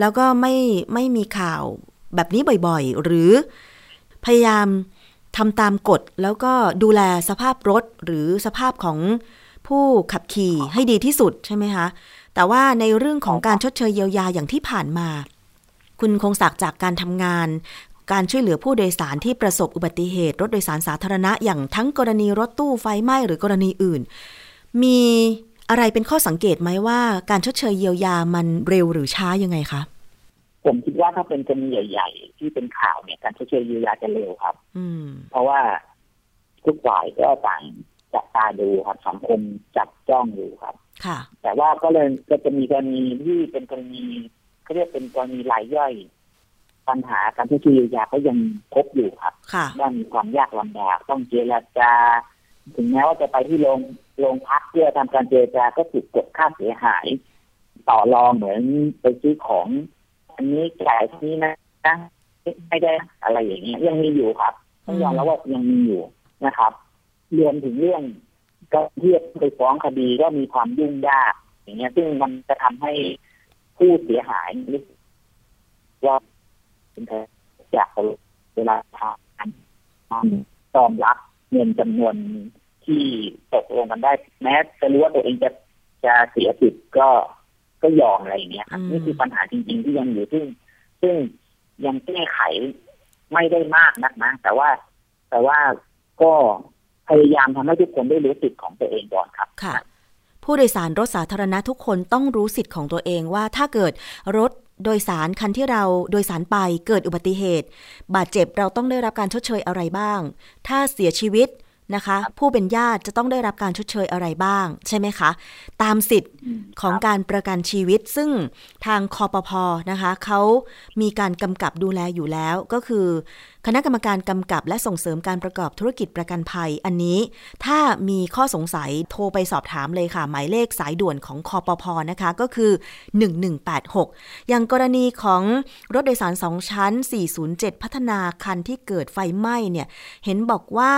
แล้วก็ไม่ไม่มีข่าวแบบนี้บ่อยๆ หรือพยายามทำตามกฎแล้วก็ดูแลสภาพรถหรือสภาพของผู้ขับขี่ให้ดีที่สุดใช่ไหมคะ แต่ว่าในเรื่องของการชดเชยเยียวยาอย่างที่ผ่านมา คุณคงศักดิ์จากการทำงาน การช่วยเหลือผู้โดยสารที่ประสบอุบัติเหตุ รถโดยสารสาธารณะอย่างทั้งกรณีรถตู้ไฟไหม้หรือกรณีอื่น มีอะไรเป็นข้อสังเกตไหมว่าการชดเชยเยียวยามันเร็วหรือช้ายังไงคะผมคิดว่าถ้าเป็นกรณีใหญ่ ๆ ที่เป็นข่าวเนี่ยการชดเชยเยียวยาจะเร็วครับ อืม เพราะว่าทุกฝ่ายก็ต่างจับตาดูครับสังคมจับจ้องอยู่ครับ ค่ะ แต่ว่าก็เลยก็จะมีกรณีที่เป็นกรณีเขาเรียกเป็นกรณีรายย่อย ปัญหาการที่ชียาก็ยังพบอยู่ครับว่ามีความยากลำบากต้องเจรจาถึงแม้ว่าจะไปที่โรงโรงพักเพื่อทำการเจรจาก็ถูกกดค่าเสียหาย ต่อรองเหมือนไปซื้อของ อันนี้จ่ายที่นี้นะไม่ได้อะไรอย่างเงี้ยยังมีอยู่ครับต้องยอมรับว่ายังมีอยู่นะครับ รวมถึงเรื่อง ก็เทียบไปฟ้องคดีก็มีความยุ่งยาก อย่างเงี้ย ซึ่งมันจะทำให้ผู้เสียหายว่าเป็นจากเวลาทำตอมรับเงินจำนวนที่ตกลงกันได้ แม้จะรู้ว่าตัวเองจะจะเสียสิทธิ์ก็ก็ยอมอะไรอย่างเงี้ยครับนี่คือปัญหาจริง ๆ ที่ยังอยู่ซึ่ง ซึ่งยังแก้ไขไม่ได้มากนักนะแต่ว่าแต่ว่าก็ พยายามทำให้ทุกคนได้รู้สิทธิ์ของตัวเองก่อนครับค่ะ ผู้โดยสารรถสาธารณะทุกคนต้องรู้สิทธิ์ของตัวเองว่าถ้าเกิดรถโดยสารคันที่เราโดยสารไปเกิดอุบัติเหตุ บาดเจ็บเราต้องได้รับการชดเชยอะไรบ้าง ถ้าเสียชีวิต นะคะ ผู้เป็นญาติจะต้องได้รับการชดเชยอะไรบ้าง ใช่ไหมคะ ตามสิทธิ์ของการประกันชีวิต ซึ่งทางคอปพนะคะเขามีการกำกับดูแลอยู่แล้ว ก็คือ คณะกรรมการกำกับและส่งเสริมการประกอบธุรกิจประกันภัย อันนี้ ถ้ามีข้อสงสัยโทรไปสอบถามเลยค่ะ หมายเลขสายด่วนของคอปพนะคะก็คือ 1186 อย่างกรณีของรถโดยสารสองชั้น 407 พัฒนาคันที่เกิดไฟไหม้เนี่ยเห็นบอกว่า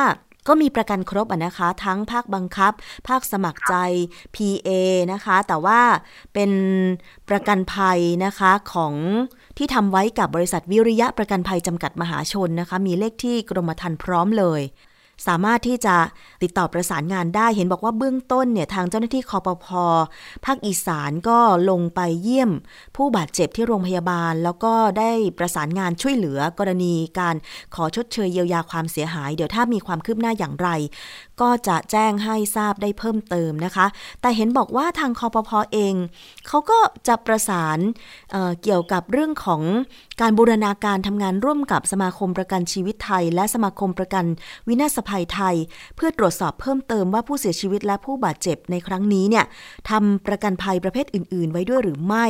ก็มีประกันครบนะคะ ทั้งภาคบังคับ ภาคสมัครใจ PA นะคะ แต่ว่าเป็นประกันภัยนะคะของที่ทำไว้กับบริษัทวิริยะประกันภัยจำกัดมหาชนนะคะ มีเลขที่กรมธรรม์พร้อมเลย สามารถที่จะติดต่อประสานงานได้ เห็นบอกว่าเบื้องต้นเนี่ยทางเจ้าหน้าที่คอปพภาคอีสานก็ลงไปเยี่ยม ผู้บาดเจ็บที่โรงพยาบาล แล้วก็ได้ประสานงานช่วยเหลือกรณีการขอชดเชยเยียวยาความเสียหาย เดี๋ยวถ้ามีความคืบหน้าอย่างไร ก็จะแจ้งให้ทราบได้เพิ่มเติมนะคะ แต่เห็นบอกว่าทางคอปพอเองเขาก็จะประสานเเกี่ยวกับเรื่องของการบูรณาการทำงานร่วมกับสมาคมประกันชีวิตไทย และสมาคมประกันวินาศภัยไทย เพื่อตรวจสอบเพิ่มเติมว่าผู้เสียชีวิตและผู้บาดเจ็บในครั้งนี้เนี่ยทำประกันภัยประเภทอื่น ๆ ไว้ด้วยหรือไม่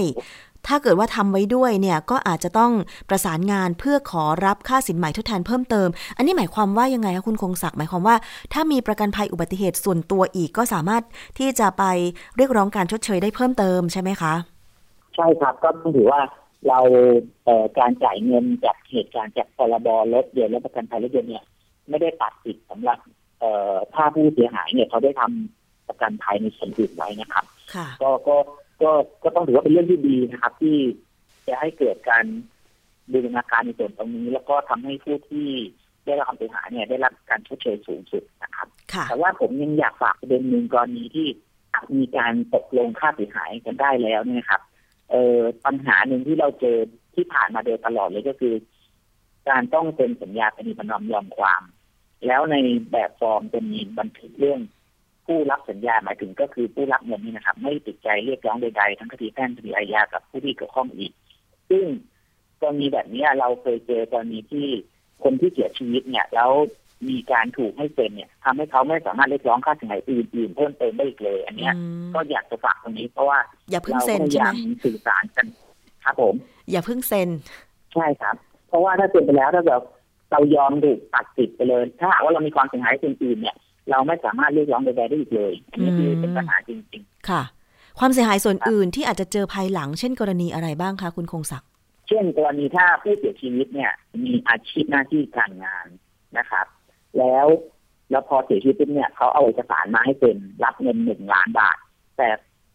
ถ้าเกิดว่าทำไว้ด้วยเนี่ยก็อาจจะต้องประสานงานเพื่อขอรับค่าสินใหม่ทดแทนเพิ่มเติม อันนี้หมายความว่ายังไงคะคุณคงศักดิ์หมายความว่า ถ้ามีประกันภัยอุบัติเหตุส่วนตัวอีกก็สามารถที่จะไปเรียกร้องการชดเชยได้เพิ่มเติมใช่ไหมคะ ใช่ครับก็ถือว่าเราเการจ่ายเงินจากเหตุการณ์จากพรบรถยนต์และประกันภัยรถยนต์เนี่ย ไม่ได้ตัดสิทธิ์สำหรับเอ่อถ้าผู้เสียหายเนี่ยเขาได้ทำประกันภัยในส่วนอื่นไว้นะครับก็ก็ก็ก็ต้องถือว่าเป็นเรื่องที่ดีนะครับ ที่จะให้เกิดการบูรณาการในส่วนตรงนี้ แล้วก็ทำให้ผู้ที่ได้รับความเสียหายเนี่ยได้รับการชดเชยสูงสุดนะครับแต่ว่าผมยังอยากฝากประเด็นหนึ่งกรณีที่มีการตกลงค่าเสียหายกันได้แล้วเนี่ยครับ เอ่อปัญหาหนึ่งที่เราเจอที่ผ่านมาโดยตลอดเลยก็คือ การต้องเซ็นสัญญาปณิบันอมยอมความ แล้วในแบบฟอร์มจะมีบันทึกเรื่อง ผู้รับสัญญาหมายถึงก็คือผู้รับเงินนี่นะครับ ไม่ติดใจเรียกร้องใดๆทั้งคดีแพ่งคดีอาญากับผู้ที่เกี่ยวข้องอีก ซึ่งกรณีแบบนี้เราเคยเจอกรณีที่คนที่เสียชีวิตเนี่ย แล้วมีการถูกให้เซ็นเนี่ยทำให้เขาไม่สามารถเรียกร้องค่าสินไหมอื่นๆเพิ่มเติมได้อีกเลย อันเนี้ยก็อยากจะฝากตรงนี้เพราะว่าอย่าเพิ่งเซ็นใช่ไหมสื่อสารกันครับผม อย่าเพิ่งเซ็น ใช่ครับเพ ราะว่าถ้าเซ็นไปแล้วถ้าแบบเรายอมถูกตัดสิทธิ์ไปเลย ถ้าว่าเรามีความเสียหายอื่นๆเนี่ย เราไม่สามารถเรียกร้องใดๆได้อีกเลยอันนี้คือเป็นปัญหาจริง ๆ ค่ะ ความเสียหายส่วนอื่นที่อาจจะเจอภายหลัง เช่นกรณีอะไรบ้างคะคุณคงศักดิ์เช่นกรณีถ้าผู้เสียชีวิตเนี่ย มีอาชีพหน้าที่การงานนะครับ แล้วแล้วพอเสียชีวิตเนี่ยเขาเอาเอกสารมาให้เป็นรับเงินหนึ่งล้านบาท แต่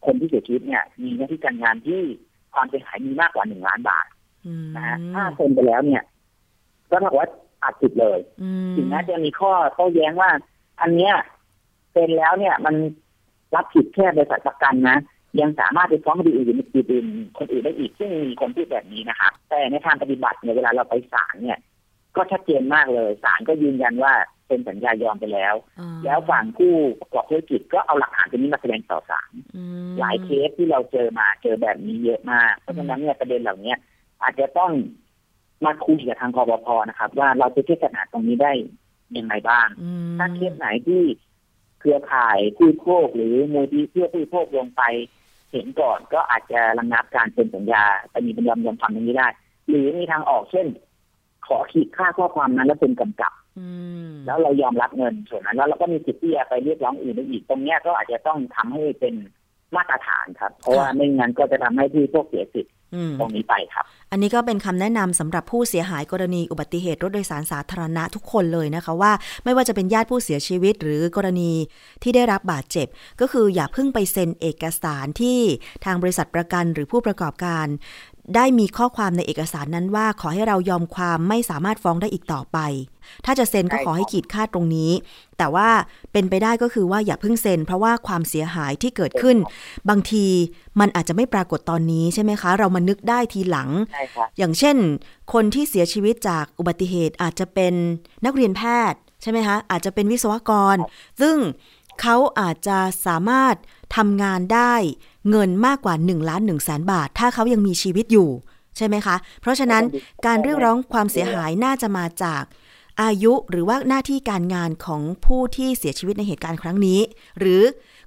คนที่เสียชีวิตเนี่ย มีหน้าที่การงานที่ความเสียหายมีมากกว่าหนึ่งล้านบาท นะฮะถ้าเซ็นไปแล้วเนี่ย ก็ถือว่าอัดติดเลยถึงแม้จะมีข้อโต้แย้งว่า อันเนี้ยเซ็นแล้วเนี่ย มันรับผิดแค่บริษัทประกันนะยังสามารถไปฟ้องคดีอื่นอื่นคนอื่นได้อีกซึ่งมีคนพูดแบบนี้นะครับแต่ในทางปฏิบัติเนี่ยเวลาเราไปศาลเนี่ย ก็ชัดเจนมากเลยศาลก็ยืนยันว่าเซ็นสัญญายอมไปแล้ว แล้วฝั่งผู้ประกอบธุรกิจก็เอาหลักฐานตรงนี้มาแสดงต่อศาลหลายเคสที่เราเจอมาเจอแบบนี้เยอะมาก เพราะฉะนั้นเนี่ยประเด็นเหล่านี้ อาจจะต้องมาคุยกับทางกบพนะครับ ว่าเราจะแก้ปัญหาตรงนี้ได้ยังไงบ้าง ถ้าเคสไหนที่เครือข่ายผู้โภคหรือมูลที่เพื่อผู้โภคลงไป เห็นก่อนก็อาจจะระงับการเซ็นสัญญาแต่มีบรรยอมยอมความตรงนี้ได้ หรือมีทางออกเช่น ขอขีดค่าข้อความนั้นแล้วเป็นกำกับแล้วเรายอมรับเงินส่วนนั้น แล้วเราก็มีสิทธิ์ที่จะไปเรียกร้องอื่นได้อีก ตรงนี้ก็อาจจะต้องทำให้เป็นมาตรฐานครับ เพราะว่าไม่งั้นก็จะทำให้ที่พวกเสียสิทธิ์ ตรงนี้ไปครับ อันนี้ก็เป็นคำแนะนำสำหรับผู้เสียหายกรณีอุบัติเหตุรถโดยสารสาธารณะทุกคนเลยนะคะว่า ไม่ว่าจะเป็นญาติผู้เสียชีวิต หรือกรณีที่ได้รับบาดเจ็บ ก็คืออย่าเพิ่งไปเซ็นเอกสารที่ทางบริษัทประกันหรือผู้ประกอบการ ได้มีข้อความในเอกสารนั้นว่า ขอให้เรายอมความไม่สามารถฟ้องได้อีกต่อไป ถ้าจะเซ็นก็ขอให้ขีดค่าตรงนี้ แต่ว่าเป็นไปได้ก็คือว่าอย่าเพิ่งเซ็น เพราะว่าความเสียหายที่เกิดขึ้น บางทีมันอาจจะไม่ปรากฏตอนนี้ใช่ไหมคะ เรามานึกได้ทีหลังใช่ครับอย่างเช่น คนที่เสียชีวิตจากอุบัติเหตุอาจจะเป็นนักเรียนแพทย์ใช่ไหมคะอาจจะเป็นวิศวกร ซึ่งเขาอาจจะสามารถทำงานได้ เงินมากกว่า1ล้าน1แสนบาท ถ้าเขายังมีชีวิตอยู่ ใช่ไหมคะ เพราะฉะนั้นการเรียกร้องความเสียหายน่าจะมาจากอายุหรือว่าหน้าที่การงานของผู้ที่เสียชีวิตในเหตุการณ์ครั้งนี้ หรือ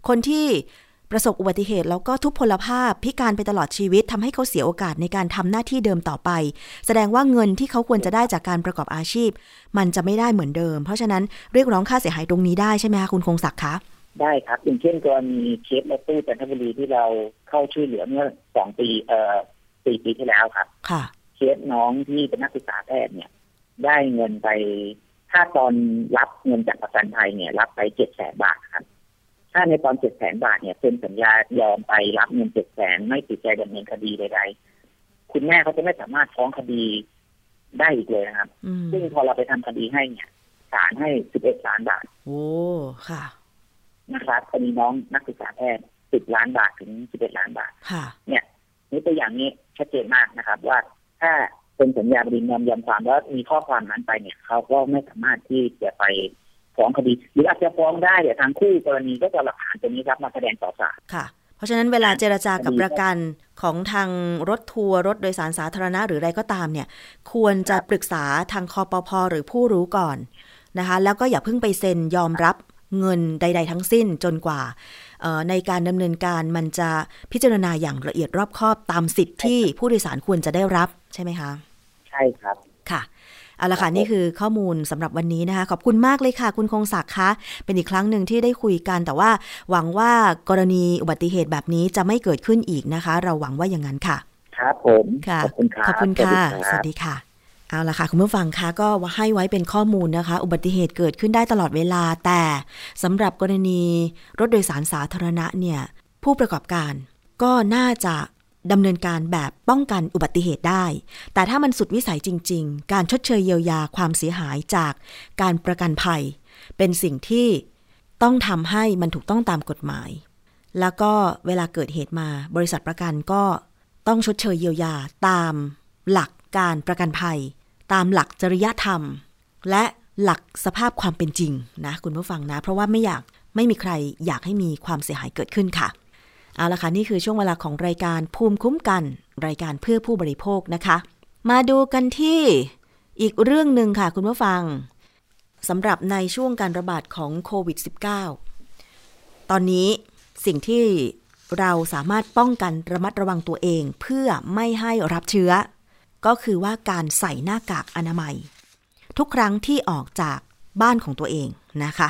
คนที่ประสบอุบัติเหตุแล้วก็ทุพพลภาพพิการไปตลอดชีวิตทำให้เขาเสียโอกาสในการทำหน้าที่เดิมต่อไป แสดงว่าเงินที่เขาควรจะได้จากการประกอบอาชีพ มันจะไม่ได้เหมือนเดิม เพราะฉะนั้นเรียกร้องค่าเสียหายตรงนี้ได้ใช่ไหมคะคุณคงศักดิ์คะ ได้ครับอย่างเช่นกรณีเคสรถตู้จันทบุรีที่เราเข้าช่วยเหลือเมื่อสองปีเอ่อสี่ปีที่แล้วครับ ค่ะ เคสน้องที่เป็นนักศึกษาแพทย์เนี่ย ได้เงินไปถ้าตอนรับเงินจากประกันภัยเนี่ย รับไปเจ็ดแสนบาทครับ ถ้าในตอนเจ็ดแสนบาทเนี่ยเซ็นสัญญายอมไปรับเงินเจ็ดแสนไม่ติดใจดำเนินคดีใดๆคุณแม่เขาจะไม่สามารถฟ้องคดีได้อีกเลยนะครับอืมซึ่งพอเราไปทำคดีให้เนี่ยศาลให้สิบเอ็ดล้านบาท โอ้ ค่ะ นะครับคดีน้องนักศึกษาแพทย์สิบล้านบาทถึงสิบเอ็ดล้านบาทค่ะเนี่ยนี่ตัวอย่างนี้ชัดเจนมากนะครับ ว่าถ้าเป็นสัญญาบรินยอมยอมความแล้วมีข้อความนั้นไปเนี่ย เขาก็ไม่สามารถที่จะไปฟ้องคดี หรืออาจจะฟ้องได้เดี๋ยวทางคู่กรณีก็จะเอาหลักฐานตัวนี้ครับมาแสดงต่อศาลค่ะ เพราะฉะนั้นเวลาเจรจากับประกันของทางรถทัวร์รถโดยสารสาธารณะหรืออะไรก็ตามเนี่ย ควรจะปรึกษาทางคอปพหรือผู้รู้ก่อนนะคะ แล้วก็อย่าเพิ่งไปเซ็นยอมรับ เงินใด ๆ ทั้งสิ้นจนกว่าเอ่อในการดำเนินการมันจะพิจารณาอย่างละเอียดรอบคอบตามสิทธิ์ที่ผู้โดยสารควรจะได้รับใช่ไหมคะ ใช่ครับค่ะเอาละค่ะครับนี่คือข้อมูลสำหรับวันนี้นะคะ ขอบคุณมากเลยค่ะ คุณคงศักดิ์คะเป็นอีกครั้งหนึ่งที่ได้คุยกัน แต่ว่าหวังว่ากรณีอุบัติเหตุแบบนี้จะไม่เกิดขึ้นอีกนะคะ เราหวังว่าอย่างนั้นค่ะ ครับผมค่ะขอบคุณครับขอบคุณค่ะสสวัวัสสดีครับดีค่ะ เอาละค่ะ คุณผู้ฟังคะก็ให้ไว้เป็นข้อมูลนะคะ อุบัติเหตุเกิดขึ้นได้ตลอดเวลา แต่สำหรับกรณีรถโดยสารสาธารณะเนี่ย ผู้ประกอบการก็น่าจะดำเนินการแบบป้องกันอุบัติเหตุได้ แต่ถ้ามันสุดวิสัยจริง ๆ การชดเชยเยียวยาความเสียหายจากการประกันภัย เป็นสิ่งที่ต้องทำให้มันถูกต้องตามกฎหมาย แล้วก็เวลาเกิดเหตุมา บริษัทประกันก็ต้องชดเชยเยียวยาตามหลักการประกันภัย ตามหลักจริยธรรม และหลักสภาพความเป็นจริงนะคุณผู้ฟังนะ เพราะว่าไม่อยากไม่มีใครอยากให้มีความเสียหายเกิดขึ้นค่ะ เอาละค่ะ นี่คือช่วงเวลาของรายการภูมิคุ้มกัน รายการเพื่อผู้บริโภคนะคะ มาดูกันที่อีกเรื่องหนึ่งค่ะคุณผู้ฟังสำหรับในช่วงการระบาดของโควิด -19 ตอนนี้สิ่งที่เราสามารถป้องกันระมัดระวังตัวเอง เพื่อไม่ให้รับเชื้อ ก็คือว่าการใส่หน้ากากอนามัย ทุกครั้งที่ออกจากบ้านของตัวเองนะคะ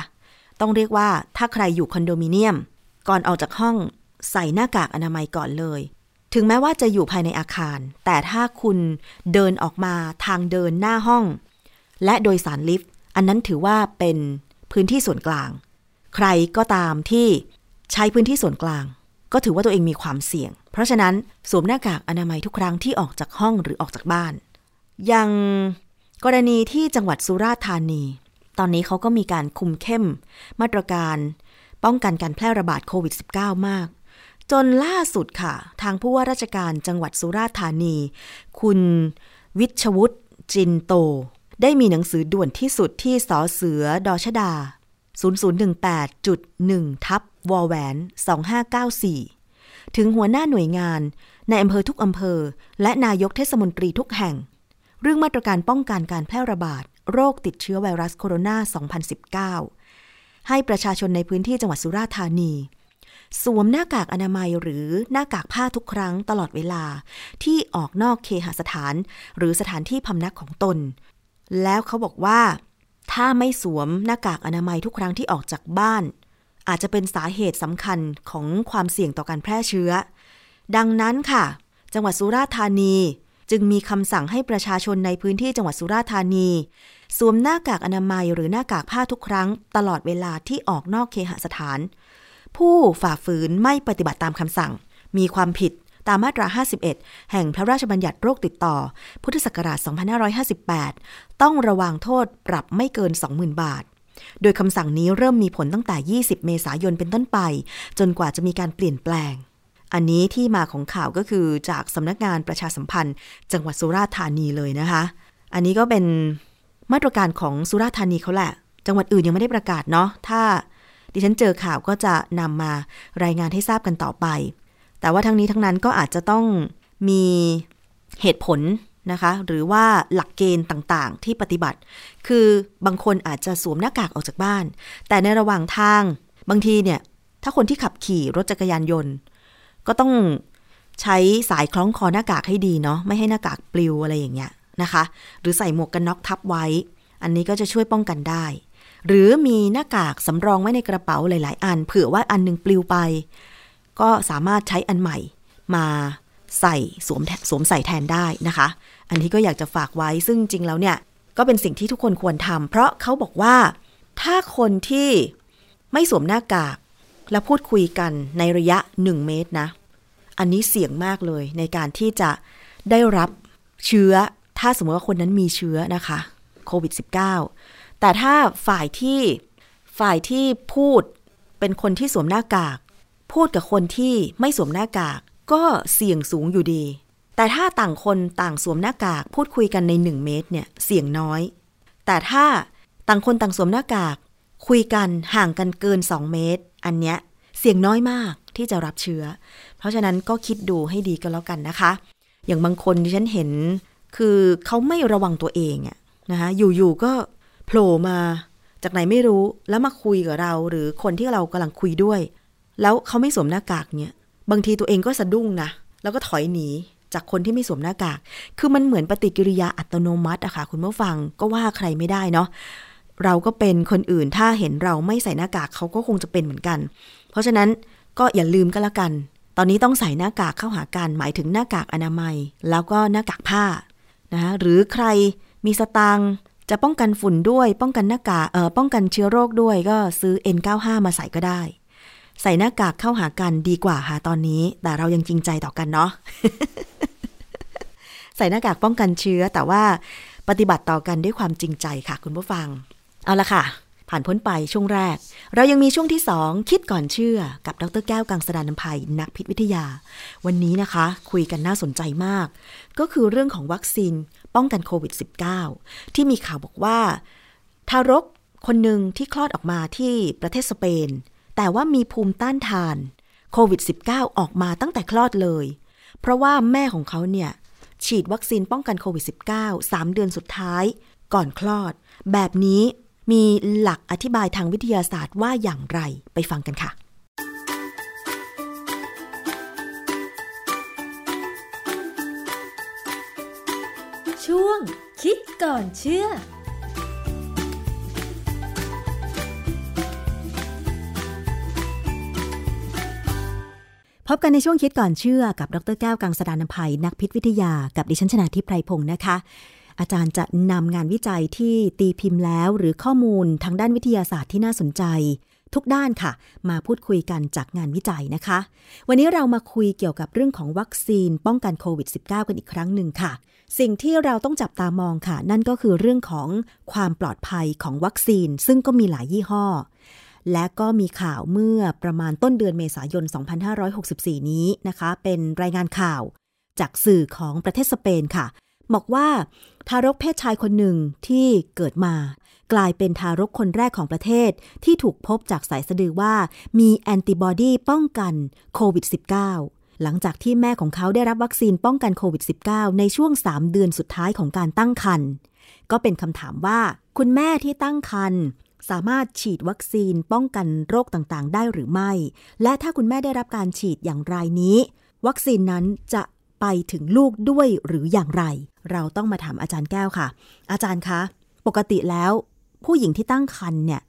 ต้องเรียกว่าถ้าใครอยู่คอนโดมิเนียม ก่อนออกจากห้องใส่หน้ากากอนามัยก่อนเลย ถึงแม้ว่าจะอยู่ภายในอาคาร แต่ถ้าคุณเดินออกมาทางเดินหน้าห้อง และโดยสารลิฟต์ อันนั้นถือว่าเป็นพื้นที่ส่วนกลาง ใครก็ตามที่ใช้พื้นที่ส่วนกลาง ก็ถือว่าตัวเองมีความเสี่ยง เพราะฉะนั้นสวมหน้ากากอนามัยทุกครั้งที่ออกจากห้องหรือออกจากบ้านย่างกรณีที่จังหวัดสุราษฎร์ธานี ตอนนี้เขาก็มีการคุมเข้ม มาตรการป้องกันการแพร่ระบาดโควิด -19 มาก จนล่าสุดค่ะ ทางผู้ว่าราชการจังหวัดสุราษฎร์ธานี คุณวิชวุฒิจินโต ได้มีหนังสือด่วนที่สุดที่สอเสือดอชดา0018.1ทับ วอแหวน 2594 ถึงหัวหน้าหน่วยงาน ในอำเภอทุกอำเภอ และนายกเทศมนตรีทุกแห่ง เรื่องมาตรการป้องกันการแพร่ระบาด โรคติดเชื้อไวรัสโคโรนา 2019 ให้ประชาชนในพื้นที่จังหวัดสุราษฎร์ธานี สวมหน้ากากอนามัยหรือหน้ากากผ้าทุกครั้งตลอดเวลา ที่ออกนอกเคหสถาน หรือสถานที่พำนักของตน แล้วเขาบอกว่าถ้าไม่สวมหน้ากากอนามัยทุกครั้งที่ออกจากบ้าน อาจจะเป็นสาเหตุสำคัญของความเสี่ยงต่อการแพร่เชื้อ ดังนั้นค่ะ จังหวัดสุราษฎร์ธานีจึงมีคำสั่งให้ประชาชนในพื้นที่จังหวัดสุราษฎร์ธานี สวมหน้ากากอนามัยหรือหน้ากากผ้าทุกครั้ง ตลอดเวลาที่ออกนอกเคหสถาน ผู้ฝ่าฝืนไม่ปฏิบัติตามคำสั่ง มีความผิดตามมาตรา 51 แห่งพระราชบัญญัติโรคติดต่อ พุทธศักราช 2558 ต้องระวางโทษปรับไม่เกิน 20,000 บาท โดยคำสั่งนี้เริ่มมีผลตั้งแต่ 20 เมษายนเป็นต้นไป จนกว่าจะมีการเปลี่ยนแปลง อันนี้ที่มาของข่าวก็คือจากสำนักงานประชาสัมพันธ์ จังหวัดสุราษฎร์ธานีเลยนะคะ อันนี้ก็เป็นมาตรการของสุราษฎร์ธานีเขาแหละ จังหวัดอื่นยังไม่ได้ประกาศเนาะ ถ้าดิฉันเจอข่าวก็จะนำมารายงานให้ทราบกันต่อไป แต่ว่าทั้งนี้ทั้งนั้นก็อาจจะต้องมีเหตุผล นะคะ หรือว่าหลักเกณฑ์ต่างๆ ที่ปฏิบัติ คือบางคนอาจจะสวมหน้ากากออกจากบ้าน แต่ในระหว่างทางบางทีเนี่ย ถ้าคนที่ขับขี่รถจักรยานยนต์ ก็ต้องใช้สายคล้องคอหน้ากากให้ดีเนาะไม่ให้หน้ากากปลิวอะไรอย่างเงี้ยนะคะ หรือใส่หมวกกันน็อกทับไว้ อันนี้ก็จะช่วยป้องกันได้ หรือมีหน้ากากสำรองไว้ในกระเป๋าหลาย ๆ อัน เผื่อว่าอันหนึงปลิวไป ก็สามารถใช้อันใหม่มาใส่สวมสวมใส่แทนได้นะคะ อันนี้ก็อยากจะฝากไว้ซึ่งจริงแล้วเนี่ย ก็เป็นสิ่งที่ทุกคนควรทำเพราะเขาบอกว่า ถ้าคนที่ไม่สวมหน้ากาก แล้วพูดคุยกันในระยะ 1 เมตรนะ อันนี้เสี่ยงมากเลยในการที่จะได้รับเชื้อ ถ้าสมมติว่าคนนั้นมีเชื้อนะคะโควิด -19 แต่ถ้าฝ่ายที่ฝ่ายที่พูดเป็นคนที่สวมหน้ากาก พูดกับคนที่ไม่สวมหน้ากาก ก็เสี่ยงสูงอยู่ดี แต่ถ้าต่างคนต่างสวมหน้ากากพูดคุยกันใน 1 เมตรเนี่ยเสี่ยงน้อย แต่ถ้าต่างคนต่างสวมหน้ากาก คุยกันห่างกันเกิน 2 เมตร อันเนี้ยเสี่ยงน้อยมากที่จะรับเชื้อ เพราะฉะนั้นก็คิดดูให้ดีก็แล้วกันนะคะ อย่างบางคนที่ฉันเห็นคือเขาไม่ระวังตัวเองอะนะคะอยู่ๆก็โผล่มาจากไหนไม่รู้แล้วมาคุยกับเรา หรือคนที่เรากำลังคุยด้วย แล้วเขาไม่สวมหน้ากากเนี่ยบางทีตัวเองก็สะดุ้งนะแล้วก็ถอยหนี จากคนที่ไม่สวมหน้ากาก คือมันเหมือนปฏิกิริยาอัตโนมัติอะค่ะคุณผู้ฟังก็ว่าใครไม่ได้เนาะเราก็เป็นคนอื่นถ้าเห็นเราไม่ใส่หน้ากากเขาก็คงจะเป็นเหมือนกัน เพราะฉะนั้นก็อย่าลืมก็แล้วกัน ตอนนี้ต้องใส่หน้ากากเข้าหากันหมายถึงหน้ากากอนามัย แล้วก็หน้ากากผ้านะคะหรือใครมีสตางค์จะป้องกันฝุ่นด้วย ป้องกันหน้ากากเอ่อป้องกันเชื้อโรคด้วยก็ซื้อ N95 มาใส่ก็ได้ ใส่หน้ากากเข้าหากันดีกว่าค่ะตอนนี้ แต่เรายังจริงใจต่อกันเนาะ ใส่หน้ากากป้องกันเชื้อ แต่ว่าปฏิบัติต่อกันด้วยความจริงใจค่ะ คุณผู้ฟัง เอาละค่ะ ผ่านพ้นไปช่วงแรก เรายังมีช่วงที่ 2 คิดก่อนเชื่อกับดรแก้วกังสดานนภัยนักพิษวิทยา วันนี้นะคะ คุยกันน่าสนใจมาก ก็คือเรื่องของวัคซีนป้องกันโควิด -19 ที่มีข่าวบอกว่า ทารกคนหนึ่งที่คลอดออกมาที่ประเทศสเปน แต่ว่ามีภูมิต้านทานโควิด -19 ออกมาตั้งแต่คลอดเลย เพราะว่าแม่ของเขาเนี่ย ฉีดวัคซีนป้องกันโควิด -19 3 เดือนสุดท้าย ก่อนคลอด แบบนี้มีหลักอธิบายทางวิทยาศาสตร์ว่าอย่างไรไปฟังกันค่ะ ช่วงคิดก่อนเชื่อ พบกันในช่วงคิดก่อนเชื่อกับดรแก้วกังสดานนภัย นักพิษวิทยากับดิฉันชนาทิพไพรพงศ์นะคะ อาจารย์จะนำงานวิจัยที่ตีพิมพ์แล้ว หรือข้อมูลทางด้านวิทยาศาสตร์ที่น่าสนใจ ทุกด้านค่ะ มาพูดคุยกันจากงานวิจัยนะคะ วันนี้เรามาคุยเกี่ยวกับเรื่องของวัคซีนป้องกันโควิด -19 กันอีกครั้งหนึ่งค่ะ สิ่งที่เราต้องจับตามองค่ะ นั่นก็คือเรื่องของความปลอดภัยของวัคซีน ซึ่งก็มีหลายยี่ห้อ และก็มีข่าวเมื่อประมาณต้นเดือนเมษายน 2564 นี้นะคะ เป็นรายงานข่าวจากสื่อของประเทศสเปนค่ะ บอกว่าทารกเพศชายคนหนึ่งที่เกิดมา กลายเป็นทารกคนแรกของประเทศที่ถูกพบจากสายสะดือว่ามีแอนติบอดีป้องกันโควิด -19 หลังจากที่แม่ของเขาได้รับวัคซีนป้องกันโควิด -19 ในช่วง 3 เดือนสุดท้ายของการตั้งครรภ์ก็เป็นคำถามว่า คุณแม่ที่ตั้งครรภ์ สามารถฉีดวัคซีนป้องกันโรคต่างๆ ได้หรือไม่ และถ้าคุณแม่ได้รับการฉีดอย่างไรนี้ วัคซีนนั้นจะไปถึงลูกด้วยหรืออย่างไร เราต้องมาถามอาจารย์แก้วค่ะ อาจารย์คะ ปกติแล้ว ผู้หญิงที่ตั้งครรภ์เนี่ย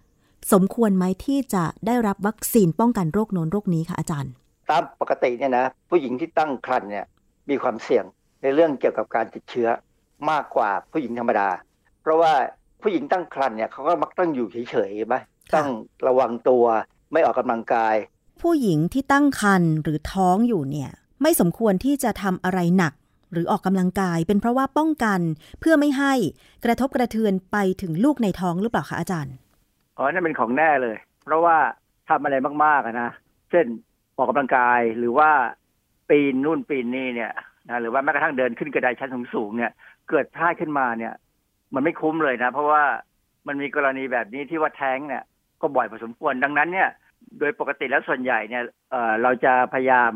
สมควรไหมที่จะได้รับวัคซีนป้องกันโรคโน้นโรคนี้คะอาจารย์ ตามปกติเนี่ยนะผู้หญิงที่ตั้งครรภ์เนี่ยมีความเสี่ยงในเรื่องเกี่ยวกับการติดเชื้อมากกว่าผู้หญิงธรรมดา เพราะว่า ผู้หญิงตั้งครรภ์เนี่ยเขาก็มักต้องอยู่เฉยๆไหมต้องระวังตัวไม่ออกกำลังกาย ผู้หญิงที่ตั้งครรภ์หรือท้องอยู่เนี่ย ไม่สมควรที่จะทำอะไรหนัก หรือออกกำลังกาย เป็นเพราะว่าป้องกันเพื่อไม่ให้กระทบกระเทือนไปถึงลูกในท้องหรือเปล่าคะอาจารย์อ๋อนั่นเป็นของแน่เลย เพราะว่าทำอะไรมากๆอะนะเช่นออกกำลังกายหรือว่าปีนนู่นปีนนี่เนี่ยนะหรือว่าแม้กระทั่งเดินขึ้นกระไดชั้นสูงๆเนี่ย เกิดพลาดขึ้นมาเนี่ย มันไม่คุ้มเลยนะ เพราะว่ามันมีกรณีแบบนี้ที่ว่าแท้งเนี่ยก็บ่อยพอสมควรดังนั้นเนี่ย โดยปกติแล้วส่วนใหญ่เนี่ยเเราจะพยายาม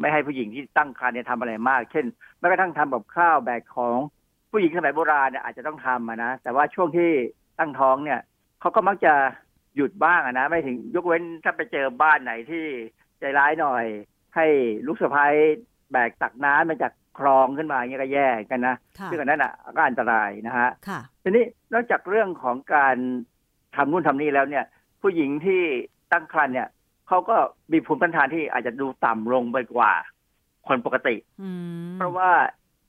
ไม่ให้ผู้หญิงที่ตั้งครรภ์เนี่ยทำอะไรมาก เช่นแม้กระทั่งทำกับข้าวแบกของผู้หญิงสมัยโบราณเนี่ยอาจจะต้องทำนะแต่ว่าช่วงที่ตั้งท้องเนี่ยเขาก็มักจะหยุดบ้างนะไม่ถึงยกเว้นถ้าไปเจอบ้านไหนที่ใจร้ายหน่อย ให้ลูกสะพ้ายแบกตักน้ำมาจาก คลองขึ้นมาอย่างเงี้ยก็แย่กันนะค่ะซึ่งอันนั้นอะก็อันตรายนะฮะค่ะทีนี้นอกจากเรื่องของการทำนู่นทำนี่แล้วเนี่ย ผู้หญิงที่ตั้งครรภ์เนี่ยเขาก็มีภูมิต้านทานที่อาจจะดูต่ำลงไปกว่า คนปกติอืมเพราะว่า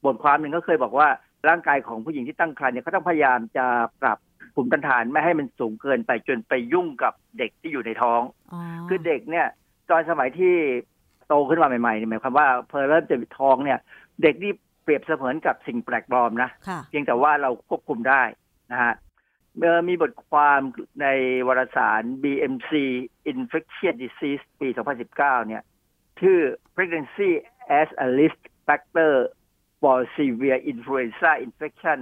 บทความหนึ่งก็เคยบอกว่าร่างกายของผู้หญิงที่ตั้งครรภ์เนี่ยเขาต้องพยายามจะปรับภูมิต้านทานไม่ให้มันสูงเกินไปจนไปยุ่งกับเด็กที่อยู่ในท้องอ๋อคือเด็กเนี่ยตอนสมัยที่โตขึ้นมาใหม่ๆเนี่ยหมายความว่าพอเริ่มจะมีท้องเนี่ย เด็กนี่เปรียบเสมือนกับสิ่งแปลกปลอมนะค่ะเพียงแต่ว่าเราควบคุมได้นะฮะเมื่อมีบทความในวารสาร BMC Infectious Disease ปี 2019 เนี่ย ชื่อ Pregnancy as a Risk Factor for Severe Influenza Infection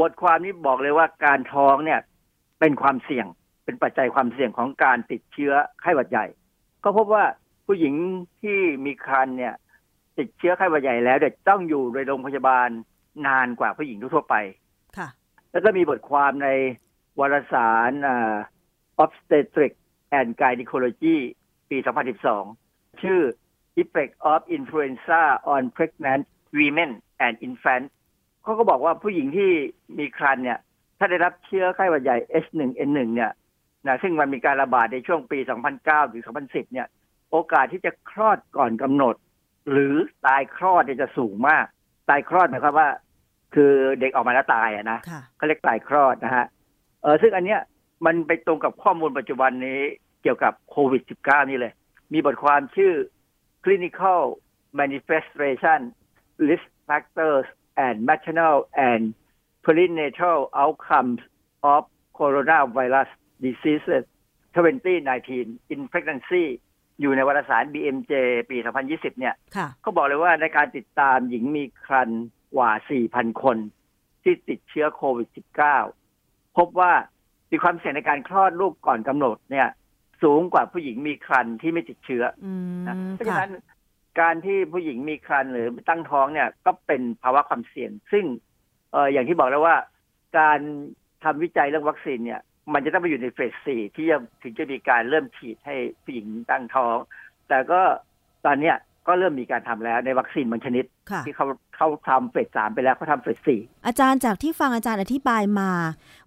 บทความนี้บอกเลยว่าการท้องเนี่ย เป็นความเสี่ยง เป็นปัจจัยความเสี่ยงของการติดเชื้อไข้หวัดใหญ่ ก็พบว่าผู้หญิงที่มีครรภ์เนี่ย ติดเชื้อไข้หวัดใหญ่แล้วเด็กต้องอยู่ในโรงพยาบาลนานกว่าผู้หญิงทั่วๆไปค่ะ แล้วก็มีบทความในวารสารอ่า Obstetric and Gynecology ปี 2012 ชื่อ Effect of Influenza on Pregnant Women and Infants เขาก็บอกว่าผู้หญิงที่มีครรภ์เนี่ย ถ้าได้รับเชื้อไข้หวัดใหญ่ H1N1 เนี่ยนะซึ่งมันมีการระบาดในช่วงปี 2009 ถึง 2010 เนี่ย โอกาสที่จะคลอดก่อนกำหนด หรือตายคลอดเนี่ยจะสูงมาก ตายคลอดหมายความว่า คือเด็กออกมาแล้วตายอะนะค่ะเขาเรียกตายคลอดนะฮะเออซึ่งอันเนี้ยมันไปตรงกับข้อมูลปัจจุบันนี้เกี่ยวกับโควิด -19 นี่เลย มีบทความชื่อ clinical manifestation risk factors and maternal and perinatal outcomes of coronavirus diseases 2019 in pregnancy อยู่ในวารสาร BMJ ปี 2020 เนี่ยค่ะเขาบอกเลยว่าในการติดตามหญิงมีครรภ์กว่า 4,000 คน ที่ติดเชื้อโควิด -19 พบว่ามีความเสี่ยงในการคลอดลูกก่อนกำหนดเนี่ย สูงกว่าผู้หญิงมีครรภ์ที่ไม่ติดเชื้ออืมนะเพราะค่ะฉะนั้นการที่ผู้หญิงมีครรภ์หรือตั้งท้องเนี่ยก็เป็นภาวะความเสี่ยง ซึ่งเอออย่างที่บอกแล้วว่า การทำวิจัยเรื่องวัคซีนเนี่ย มันจะต้องไปอยู่ในเฟสสี่ที่จะถึงจะมีการเริ่มฉีดให้ผู้หญิงตั้งท้อง แต่ก็ตอนเนี้ย ก็เริ่มมีการทำแล้วในวัคซีนบางชนิดค่ะที่เขาเขาทำเฟสสามไปแล้วเขาทำเฟสสี่อาจารย์จากที่ฟังอาจารย์อธิบายมา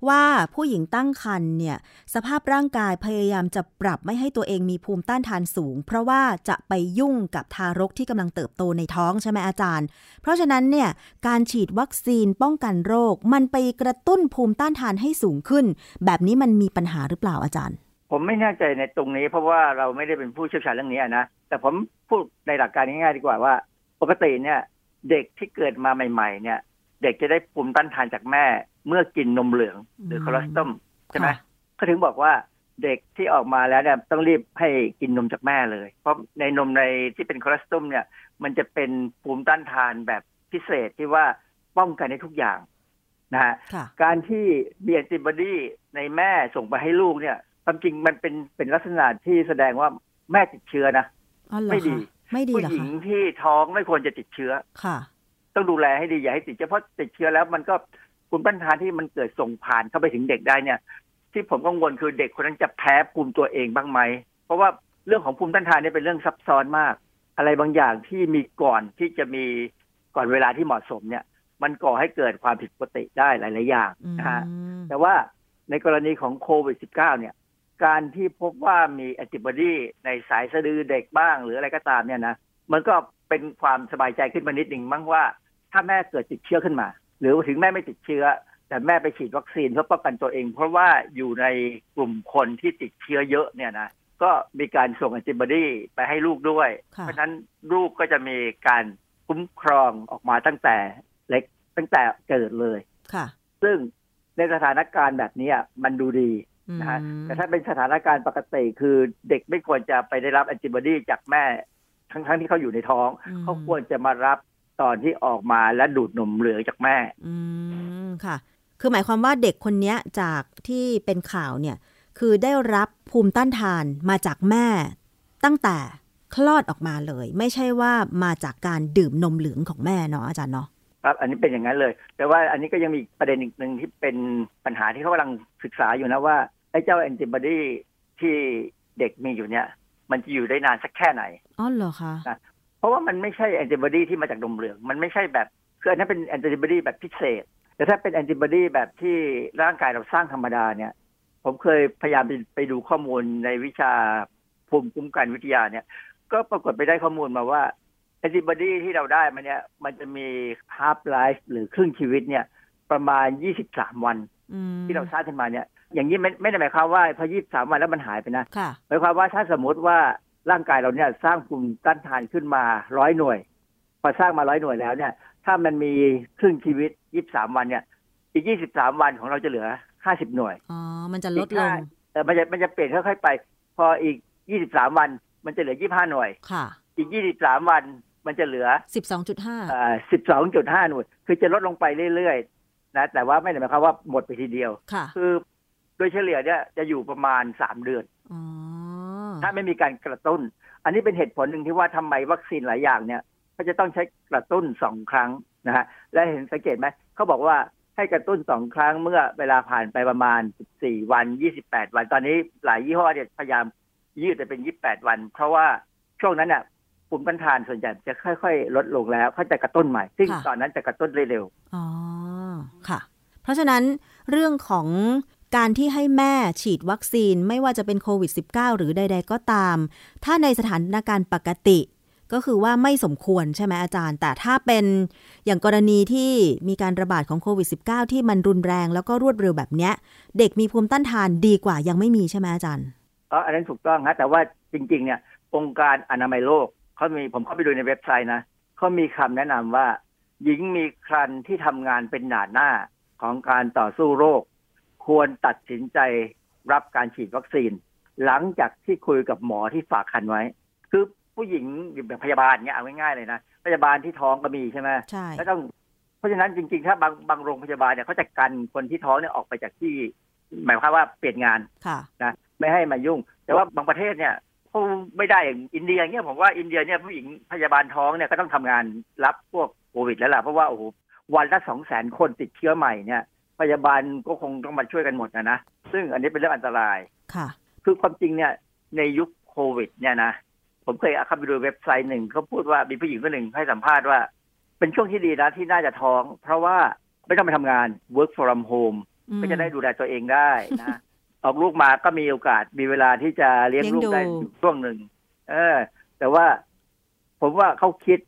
ว่าผู้หญิงตั้งครรภ์เนี่ย สภาพร่างกายพยายามจะปรับไม่ให้ตัวเองมีภูมิต้านทานสูง เพราะว่าจะไปยุ่งกับทารกที่กำลังเติบโตในท้องใช่ไหมอาจารย์ เพราะฉะนั้นเนี่ยการฉีดวัคซีนป้องกันโรค มันไปกระตุ้นภูมิต้านทานให้สูงขึ้น แบบนี้มันมีปัญหาหรือเปล่าอาจารย์ ผมไม่แน่ใจในตรงนี้ เพราะว่าเราไม่ได้เป็นผู้เชี่ยวชาญเรื่องนี้นะแต่ผมพูดในหลักการง่ายๆดีกว่าว่า ปกติเนี่ย เด็กที่เกิดมาใหม่ ๆ เนี่ย เด็กจะได้ภูมิต้านทานจากแม่ เมื่อกินนมเหลือง หรือมโคลอสตอมใช่ไหมค่ะเขาถึงบอกว่าเด็กที่ออกมาแล้วเนี่ยต้องรีบให้กินนมจากแม่เลย เพราะในนมในที่เป็นโคลอสตอมเนี่ย มันจะเป็นภูมิต้านทานแบบพิเศษที่ว่าป้องกันได้ทุกอย่างนะฮะค่ะการที่มีแอนติบอดีในแม่ส่งไปให้ลูกเนี่ย ความจริงมันเป็นเป็นลักษณะที่แสดงว่าแม่ติดเชื้อนะอ๋อเหรอไม่ดีคะไม่ดีผู้เหรอหญิงคะที่ท้องไม่ควรจะติดเชื้อค่ะ ต้องดูแลให้ดีอย่าให้ติดเชื้อเพราะติดเชื้อแล้วมันก็ภูมิต้านทานที่มันเกิดส่งผ่านเข้าไปถึงเด็กได้เนี่ย ที่ผมกังวลคือเด็กคนนั้นจะแพ้ภูมิตัวเองบ้างไหม เพราะว่าเรื่องของภูมิต้านทานเนี่ยเป็นเรื่องซับซ้อนมาก อะไรบางอย่างที่มีก่อนที่จะมีก่อนเวลาที่เหมาะสมเนี่ย มันก่อให้เกิดความผิดปกติได้หลาย ๆ อย่างอืมนะฮะแต่ว่าในกรณีของโควิด -19 เนี่ย การที่พบว่ามีแอนติบอดีในสายสะดือเด็กบ้างหรืออะไรก็ตามเนี่ยนะมันก็เป็นความสบายใจขึ้นมานิดหนึ่งมั้งว่า ถ้าแม่เกิดติดเชื้อขึ้นมา หรือถึงแม่ไม่ติดเชื้อ แต่แม่ไปฉีดวัคซีนเพื่อป้องกันตัวเอง เพราะว่าอยู่ในกลุ่มคนที่ติดเชื้อเยอะเนี่ยนะก็มีการส่งแอนติบอดีไปให้ลูกด้วยค่ะเพราะฉะนั้นลูกก็จะมีการคุ้มครองออกมาตั้งแต่เล็กตั้งแต่เกิดเลยค่ะ ซึ่งในสถานการณ์แบบเนี้ยมันดูดีอืม นะฮะแต่ถ้าเป็นสถานการณ์ปกติคือเด็กไม่ควรจะไปได้รับแอนติบอดีจากแม่ทั้งทั้งที่เขาอยู่ในท้องอืมเขาควรจะมารับตอนที่ออกมาและดูดนมเหลืองจากแม่ อืมค่ะ คือหมายความว่าเด็กคนเนี้ยจากที่เป็นข่าวเนี่ย คือได้รับภูมิต้านทานมาจากแม่ ตั้งแต่คลอดออกมาเลย ไม่ใช่ว่ามาจากการดื่มนมเหลืองของแม่เนาะอาจารย์เนาะครับอันนี้เป็นอย่างนั้นเลย แต่ว่าอันนี้ก็ยังมีอีกประเด็นอีกหนึ่งที่เป็นปัญหาที่เขากำลังศึกษาอยู่นะว่า ไอ้เจ้าแอนติบอดีที่เด็กมีอยู่เนี่ย มันจะอยู่ได้นานสักแค่ไหนอ๋อเหรอคะเพราะว่ามันไม่ใช่แอนติบอดีที่มาจากนมเหลือง มันไม่ใช่แบบคืออันนั้นเป็นแอนติบอดีแบบพิเศษ แต่ถ้าเป็นแอนติบอดีแบบที่ร่างกายเราสร้างธรรมดาเนี่ย ผมเคยพยายามไปไปดูข้อมูลในวิชาภูมิคุ้มกันวิทยาเนี่ย ก็ปรากฏไปได้ข้อมูลมาว่าแอนติบอดีที่เราได้มาเนี่ย มันจะมี half life หรือครึ่งชีวิตเนี่ย ประมาณ 23 วันอืม ที่เราสร้างขึ้นมาเนี่ย อย่างนี้ไม่ไม่ได้หมายความว่าพอ23วันแล้วมันหายไปนะค่ะหมายความว่าถ้าสมมติว่าร่างกายเราเนี่ยสร้างภูมิต้านทานขึ้นมาร้อยหน่วย พอสร้างมาร้อยหน่วยแล้วเนี่ย ถ้ามันมีครึ่งชีวิตยี่สามวันเนี่ย อีกยี่สิบสามวันของเราจะเหลือห้าสิบหน่วยอ๋อมันจะลดลงเออมันจะมันจะเปลี่ยนค่อยๆไป พออีกยี่สิบสามวันมันจะเหลือยี่ห้าหน่วยค่ะ อีกยี่สิบสามวันมันจะเหลือสิบสองจุดห้าเอ่อสิบสองจุดห้าหน่วย คือจะลดลงไปเรื่อยๆ นะแต่ว่าไม่ได้หมายความว่าหมดไปทีเดียวค่ะคือโดยเฉลี่ยเนี่ยจะอยู่ประมาณสามเดือนอ๋อถ้าไม่มีการกระตุ้น อันนี้เป็นเหตุผลหนึ่งที่ว่าทำไมวัคซีนหลายอย่างเนี่ยก็จะต้องใช้กระตุ้นสองครั้งนะฮะและเห็นสังเกตไหมเขาบอกว่าให้กระตุ้นสองครั้งเมื่อเวลาผ่านไปประมาณ 14 วัน 28 วัน ตอนนี้หลายยี่ห้อเนี่ยพยายามยืดไปเป็น 28 วัน เพราะว่าช่วงนั้นน่ะภูมิต้านทานส่วนใหญ่จะค่อย ๆ ลดลงแล้วเขาจะกระตุ้นใหม่ ซึ่งค่ะตอนนั้นจะกระตุ้นได้เร็วอ๋อ ค่ะ เพราะฉะนั้นเรื่องของการที่ให้แม่ฉีดวัคซีนไม่ว่าจะเป็นโควิด -19 หรือใด ๆ ก็ตาม ถ้าในสถานการณ์ปกติ ก็คือว่าไม่สมควรใช่ไหมอาจารย์ แต่ถ้าเป็นอย่างกรณีที่มีการระบาดของโควิด -19 ที่มันรุนแรงแล้วก็รวดเร็วแบบเนี้ย เด็กมีภูมิต้านทานดีกว่ายังไม่มีใช่ไหมอาจารย์เอออันนั้นถูกต้องฮะแต่ว่าจริง ๆ เนี่ย องค์การอนามัยโลกเขามีผมเข้าไปดูในเว็บไซต์นะเขามีคำแนะนำว่า หญิงมีครรภ์ที่ทำงานเป็นหนาหน้าของการต่อสู้โรค ควรตัดสินใจรับการฉีดวัคซีน หลังจากที่คุยกับหมอที่ฝากคันไว้ คือผู้หญิงแบบพยาบาลเนี่ยเอาง่ายๆเลยนะพยาบาลที่ท้องก็มีใช่ไหมใช่แล้วต้องเพราะฉะนั้นจริงๆ ถ้าบางบางโรงพยาบาลเนี่ยเขาจะกันคนที่ท้องเนี่ยออกไปจากที่ หมายความว่าเปลี่ยนงานค่ะนะไม่ให้มายุ่ง แต่ว่าบางประเทศเนี่ยเขาไม่ได้อย่างอินเดียเนี่ยผมว่าอินเดียเนี่ยผู้หญิงพยาบาลท้องเนี่ยก็ต้องทำงานรับพวก โควิดแล้วล่ะเพราะว่าโอ้โหวันละสองแสนคนติดเชื้อใหม่เนี่ยพยาบาลก็คงต้องมาช่วยกันหมดนะนะ ซึ่งอันนี้เป็นเรื่องอันตรายค่ะ คือความจริงเนี่ย ในยุคโควิด เนี่ยนะผมเคยเข้าไปดูเว็บไซต์หนึ่งเขาพูดว่ามีผู้หญิงคนหนึ่งให้สัมภาษณ์ว่า เป็นช่วงที่ดีนะที่น่าจะท้อง เพราะว่าไม่ต้องไปทำงาน work from home อืมก็จะได้ดูแลตัวเองได้นะออกลูกมาก็มีโอกาสมีเวลาที่จะเลี้ยงลูกได้เลี้ยงดูอยู่ช่วงหนึ่งเออ แต่ว่าผมว่าเขาคิด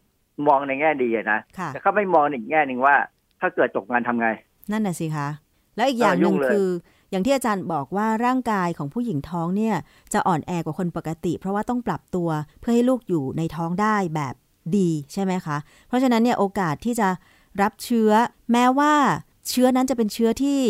มองในแง่ดีอะนะค่ะแต่เขาไม่มองในอีกแง่หนึ่งว่า ถ้าเกิดตกงานทำไง นั่นน่ะสิคะแล้วอีกอย่างหนึ่งเออยุ่งเลยคือ อย่างที่อาจารย์บอกว่าร่างกายของผู้หญิงท้องเนี่ย จะอ่อนแอกว่าคนปกติ เพราะว่าต้องปรับตัวเพื่อให้ลูกอยู่ในท้องได้แบบดีใช่ไหมคะ เพราะฉะนั้นเนี่ยโอกาสที่จะรับเชื้อ แม้ว่าเชื้อนั้นจะเป็นเชื้อที่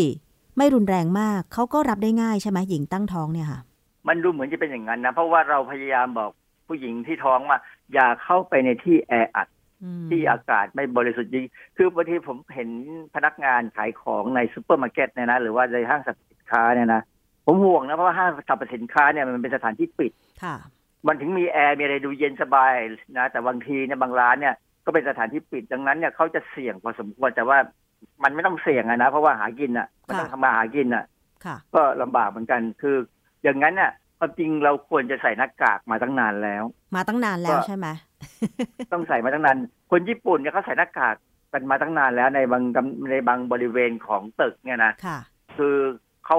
ไม่รุนแรงมากเขาก็รับได้ง่ายใช่ไหมหญิงตั้งท้องเนี่ยค่ะ มันดูเหมือนจะเป็นอย่างนั้นนะ เพราะว่าเราพยายามบอกผู้หญิงที่ท้องว่า อย่าเข้าไปในที่แออัดอืมที่อากาศไม่บริสุทธิ์จริงคือบางทีผมเห็นพนักงานขายของในซูเปอร์มาร์เก็ตเนี่ยนะ หรือว่าในห้างสรรพสินค้าเนี่ยนะ ผมห่วงนะ เพราะว่าห้างสรรพสินค้าเนี่ยมันเป็นสถานที่ปิดค่ะมันถึงมีแอร์มีอะไรดูเย็นสบายนะ แต่บางทีเนี่ยบางร้านเนี่ยก็เป็นสถานที่ปิดดังนั้นเนี่ยเขาจะเสี่ยงพอสมควรแต่ว่ามันไม่ต้องเสี่ยงอะนะ เพราะว่าหากินอะมันต้องค่ะทำมาหากินอะค่ะก็ลำบากเหมือนกันคือ อย่างนั้นน่ะ ความจริงเราควรจะใส่หน้ากากมาตั้งนานแล้ว มาตั้งนานแล้วก็ใช่ไหมต้องใส่มาตั้งนาน คนญี่ปุ่นเนี่ยเขาใส่หน้ากากกันมาตั้งนานแล้วในบางกำในบางบริเวณของตึกเนี่ยนะค่ะ คือเขา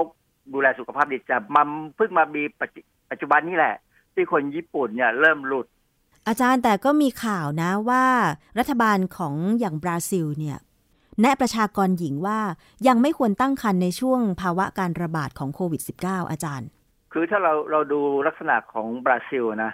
ดูแลสุขภาพดีจะมันเพิ่งมามีปัจจุปัจจุบันนี่แหละ ที่คนญี่ปุ่นเนี่ยเริ่มหลุด อาจารย์แต่ก็มีข่าวนะว่ารัฐบาลของอย่างบราซิลเนี่ยแนะประชากรหญิงว่ายังไม่ควรตั้งครรภ์ในช่วงภาวะการระบาดของโควิด -19 อาจารย์ คือถ้าเราเราดูลักษณะของบราซิลนะ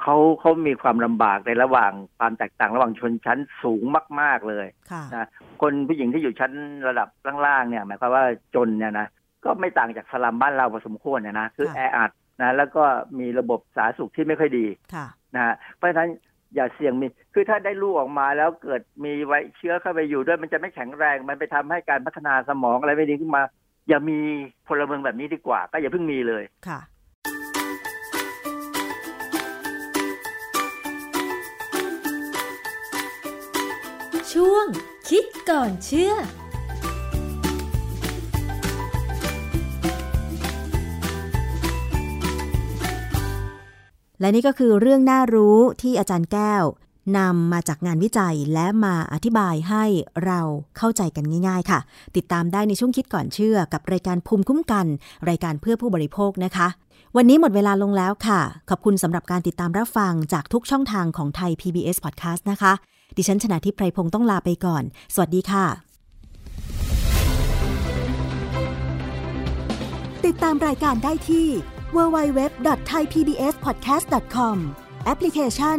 เขาเขามีความลำบากในระหว่างความแตกต่างระหว่างชนชั้นสูงมาก ๆเลยค่ะนะคนผู้หญิงที่อยู่ชั้นระดับล่างๆเนี่ยหมายความว่าจนเนี่ยนะก็ไม่ต่างจากสลัมบ้านเราพอสมควรเนี่ยนะคือค่ะแออัดนะแล้วก็มีระบบสาธารณสุขที่ไม่ค่อยดีค่ะนะฮะเพราะฉะนั้นอย่าเสี่ยงมี คือถ้าได้ลูกออกมาแล้วเกิดมีไวเชื้อเข้าไปอยู่ด้วยมันจะไม่แข็งแรง มันไปทำให้การพัฒนาสมองอะไรไม่ดีขึ้นมา อย่ามีพลเมืองแบบนี้ดีกว่า ก็อย่าเพิ่งมีเลยค่ะช่วง คิดก่อนเชื่อ และนี่ก็คือเรื่องน่ารู้ที่อาจารย์แก้ว นำมาจากงานวิจัยและมาอธิบายให้เราเข้าใจกันง่าย ๆ ค่ะ ติดตามได้ในช่วงคิดก่อนเชื่อกับรายการภูมิคุ้มกัน รายการเพื่อผู้บริโภคนะคะ วันนี้หมดเวลาลงแล้วค่ะ ขอบคุณสำหรับการติดตามรับฟังจากทุกช่องทางของไทย PBS Podcast นะคะ ดิฉันชนะทิพไพรพงศ์ต้องลาไปก่อน สวัสดีค่ะ ติดตามรายการได้ที่ www.thaipbspodcast.com แอปพลิเคชัน